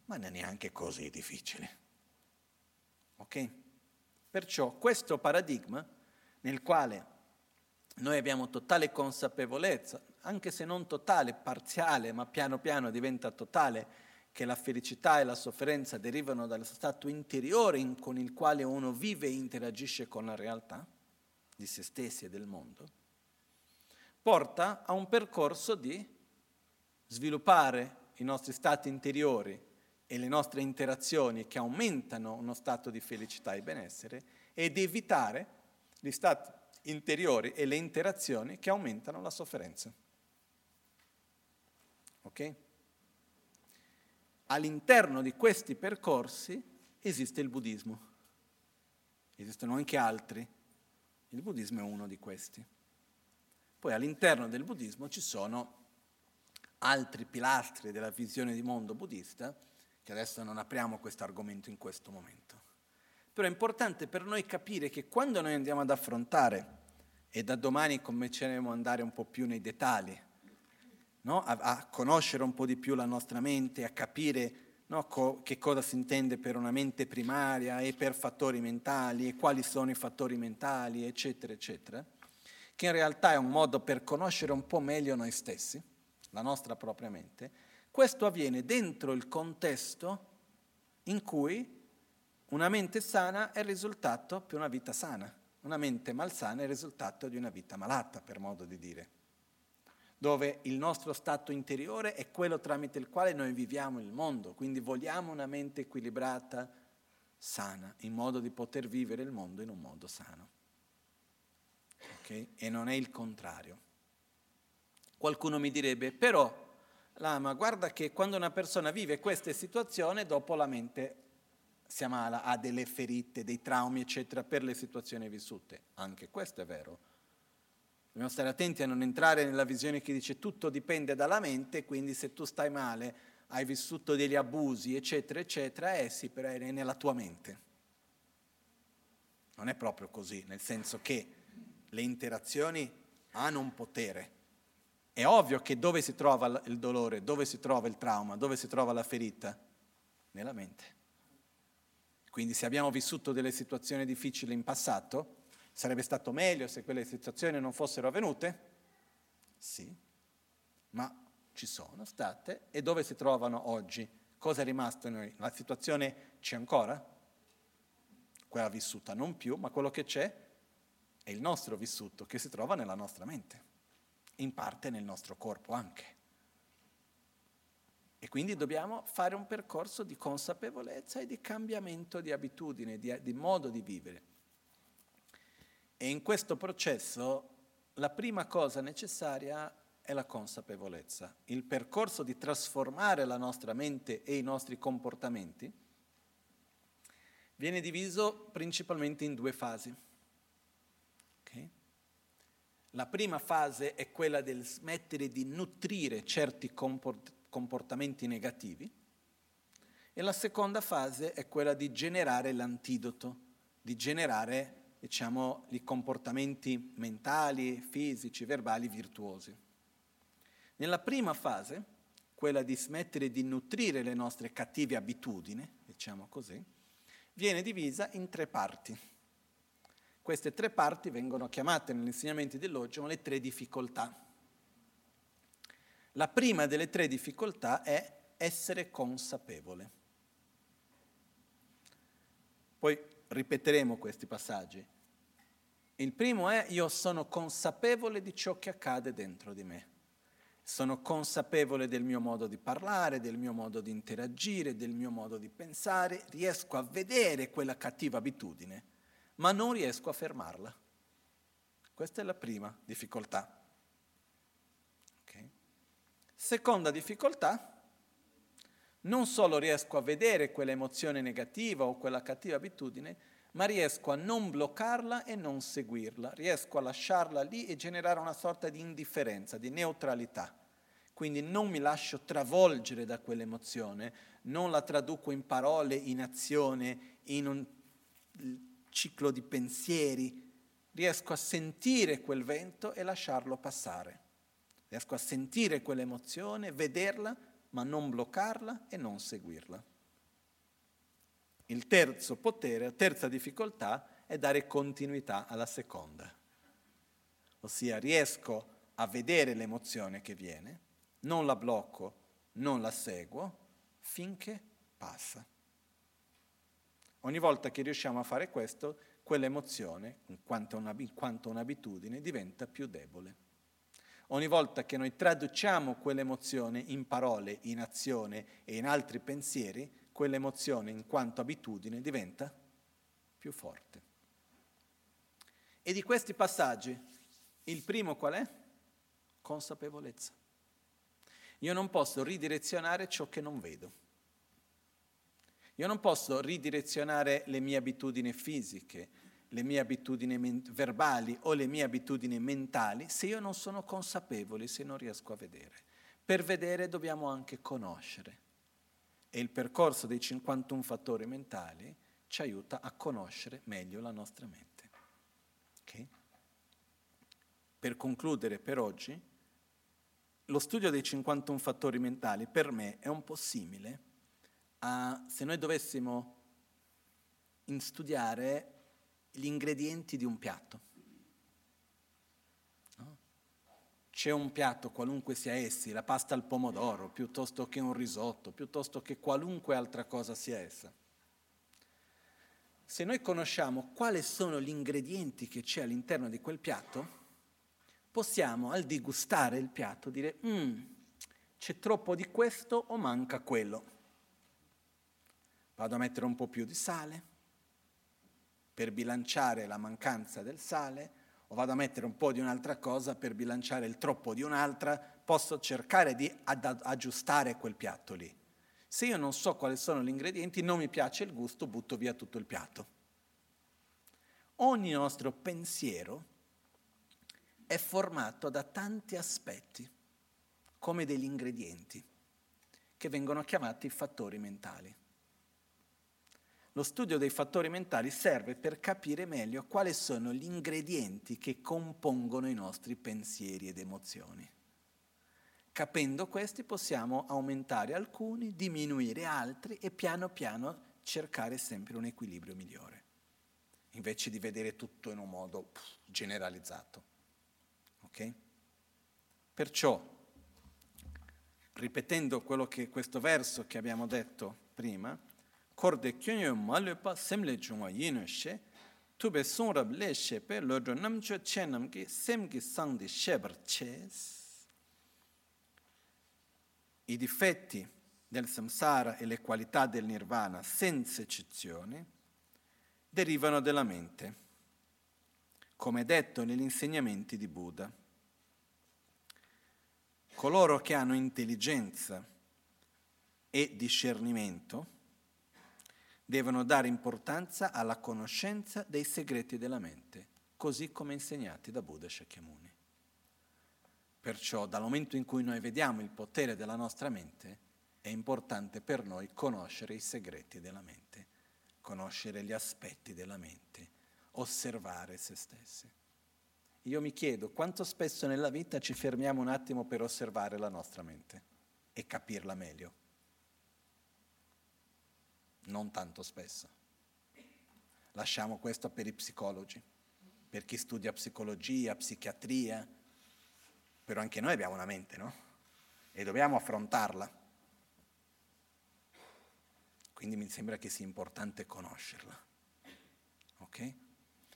ma non è neanche così difficile. Ok? Perciò questo paradigma nel quale noi abbiamo totale consapevolezza, anche se non totale, parziale, ma piano piano diventa totale, che la felicità e la sofferenza derivano dallo stato interiore con il quale uno vive e interagisce con la realtà di se stessi e del mondo, porta a un percorso di sviluppare i nostri stati interiori e le nostre interazioni che aumentano uno stato di felicità e benessere ed evitare gli stati interiori e le interazioni che aumentano la sofferenza. Ok? All'interno di questi percorsi esiste il buddismo. Esistono anche altri. Il buddismo è uno di questi. Poi all'interno del buddismo ci sono altri pilastri della visione di mondo buddista, che adesso non apriamo questo argomento in questo momento. Però è importante per noi capire che quando noi andiamo ad affrontare, e da domani cominceremo ad andare un po' più nei dettagli, no? a, a, conoscere un po' di più la nostra mente, a capire no? co- che cosa si intende per una mente primaria e per fattori mentali e quali sono i fattori mentali, eccetera, eccetera, che in realtà è un modo per conoscere un po' meglio noi stessi la nostra propria mente, questo avviene dentro il contesto in cui una mente sana è il risultato per una vita sana, una mente malsana è il risultato di una vita malata, per modo di dire, dove il nostro stato interiore è quello tramite il quale noi viviamo il mondo, quindi vogliamo una mente equilibrata, sana, in modo di poter vivere il mondo in un modo sano. Okay? E non è il contrario. Qualcuno mi direbbe, però, Lama, guarda che quando una persona vive queste situazioni, dopo la mente si ammala, ha delle ferite, dei traumi, eccetera, per le situazioni vissute. Anche questo è vero. Dobbiamo stare attenti a non entrare nella visione che dice tutto dipende dalla mente, quindi se tu stai male, hai vissuto degli abusi, eccetera, eccetera, eh sì, però è nella tua mente. Non è proprio così, nel senso che le interazioni hanno un potere. È ovvio che dove si trova il dolore, dove si trova il trauma, dove si trova la ferita? Nella mente. Quindi se abbiamo vissuto delle situazioni difficili in passato, sarebbe stato meglio se quelle situazioni non fossero avvenute? Sì, ma ci sono state e dove si trovano oggi? Cosa è rimasto in noi? La situazione c'è ancora? Quella vissuta non più, ma quello che c'è è il nostro vissuto che si trova nella nostra mente, in parte nel nostro corpo anche. E quindi dobbiamo fare un percorso di consapevolezza e di cambiamento di abitudine, di, di modo di vivere. E in questo processo la prima cosa necessaria è la consapevolezza. Il percorso di trasformare la nostra mente e i nostri comportamenti viene diviso principalmente in due fasi. Okay? La prima fase è quella del smettere di nutrire certi comportamenti comportamenti negativi e la seconda fase è quella di generare l'antidoto, di generare diciamo, i comportamenti mentali, fisici, verbali virtuosi. Nella prima fase, quella di smettere di nutrire le nostre cattive abitudini, diciamo così, viene divisa in tre parti. Queste tre parti vengono chiamate negli insegnamenti dell'Oggi le tre difficoltà. La prima delle tre difficoltà è essere consapevole. Poi ripeteremo questi passaggi. Il primo è io sono consapevole di ciò che accade dentro di me. Sono consapevole del mio modo di parlare, del mio modo di interagire, del mio modo di pensare, riesco a vedere quella cattiva abitudine, ma non riesco a fermarla. Questa è la prima difficoltà. Seconda difficoltà, non solo riesco a vedere quell'emozione negativa o quella cattiva abitudine, ma riesco a non bloccarla e non seguirla, riesco a lasciarla lì e generare una sorta di indifferenza, di neutralità. Quindi non mi lascio travolgere da quell'emozione, non la traduco in parole, in azione, in un ciclo di pensieri, riesco a sentire quel vento e lasciarlo passare. Riesco a sentire quell'emozione, vederla, ma non bloccarla e non seguirla. Il terzo potere, la terza difficoltà è dare continuità alla seconda. Ossia riesco a vedere l'emozione che viene, non la blocco, non la seguo, finché passa. Ogni volta che riusciamo a fare questo, quell'emozione, in quanto, un'abitudine, diventa più debole. Ogni volta che noi traduciamo quell'emozione in parole, in azione e in altri pensieri, quell'emozione in quanto abitudine diventa più forte. E di questi passaggi, il primo qual è? Consapevolezza. Io non posso ridirezionare ciò che non vedo. Io non posso ridirezionare le mie abitudini fisiche, le mie abitudini verbali o le mie abitudini mentali se io non sono consapevole, se non riesco a vedere. Per vedere dobbiamo anche conoscere. E il percorso dei 51 fattori mentali ci aiuta a conoscere meglio la nostra mente. Okay? Per concludere per oggi, lo studio dei 51 fattori mentali per me è un po' simile a se noi dovessimo studiare gli ingredienti di un piatto. No? C'è un piatto, qualunque sia essi, la pasta al pomodoro, piuttosto che un risotto, piuttosto che qualunque altra cosa sia essa. Se noi conosciamo quali sono gli ingredienti che c'è all'interno di quel piatto, possiamo al digustare il piatto dire, mm, c'è troppo di questo o manca quello. Vado a mettere un po' più di sale, per bilanciare la mancanza del sale o vado a mettere un po' di un'altra cosa per bilanciare il troppo di un'altra, posso cercare di ad- aggiustare quel piatto lì. Se io non so quali sono gli ingredienti, non mi piace il gusto, butto via tutto il piatto. Ogni nostro pensiero è formato da tanti aspetti, come degli ingredienti, che vengono chiamati fattori mentali. Lo studio dei fattori mentali serve per capire meglio quali sono gli ingredienti che compongono i nostri pensieri ed emozioni. Capendo questi possiamo aumentare alcuni, diminuire altri e piano piano cercare sempre un equilibrio migliore, invece di vedere tutto in un modo generalizzato. Ok? Perciò, ripetendo quello che, questo verso che abbiamo detto prima, Korde kyunyo malupa semle chungwa yinu she, tube sonrab le she pe lodro namcho chenam ki semgi sangdi shebar ches. I difetti del samsara e le qualità del nirvana senza eccezione derivano dalla mente, come detto negli insegnamenti di Buddha. Coloro che hanno intelligenza e discernimento devono dare importanza alla conoscenza dei segreti della mente, così come insegnati da Buddha Shakyamuni. Perciò dal momento in cui noi vediamo il potere della nostra mente, è importante per noi conoscere i segreti della mente, conoscere gli aspetti della mente, osservare se stessi. Io mi chiedo quanto spesso nella vita ci fermiamo un attimo per osservare la nostra mente e capirla meglio. Non tanto spesso. Lasciamo questo per i psicologi, per chi studia psicologia, psichiatria, però anche noi abbiamo una mente, no? E dobbiamo affrontarla. Quindi mi sembra che sia importante conoscerla. Ok?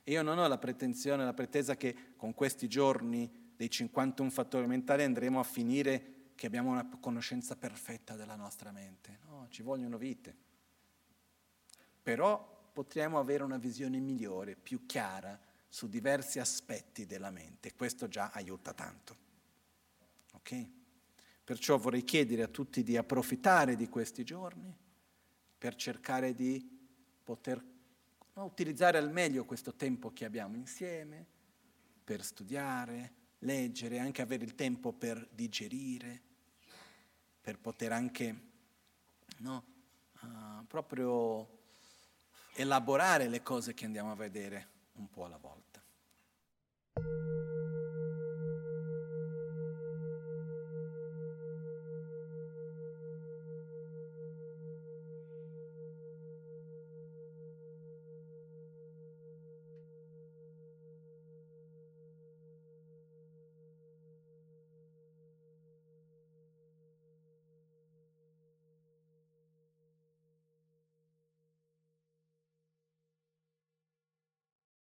Io non ho la pretensione, la pretesa che con questi giorni dei 51 fattori mentali andremo a finire che abbiamo una conoscenza perfetta della nostra mente. No, ci vogliono vite. Però potremo avere una visione migliore, più chiara su diversi aspetti della mente. Questo già aiuta tanto. Ok? Perciò vorrei chiedere a tutti di approfittare di questi giorni per cercare di poter utilizzare al meglio questo tempo che abbiamo insieme, per studiare, leggere, anche avere il tempo per digerire, per poter anche no, uh, proprio elaborare le cose che andiamo a vedere un po' alla volta.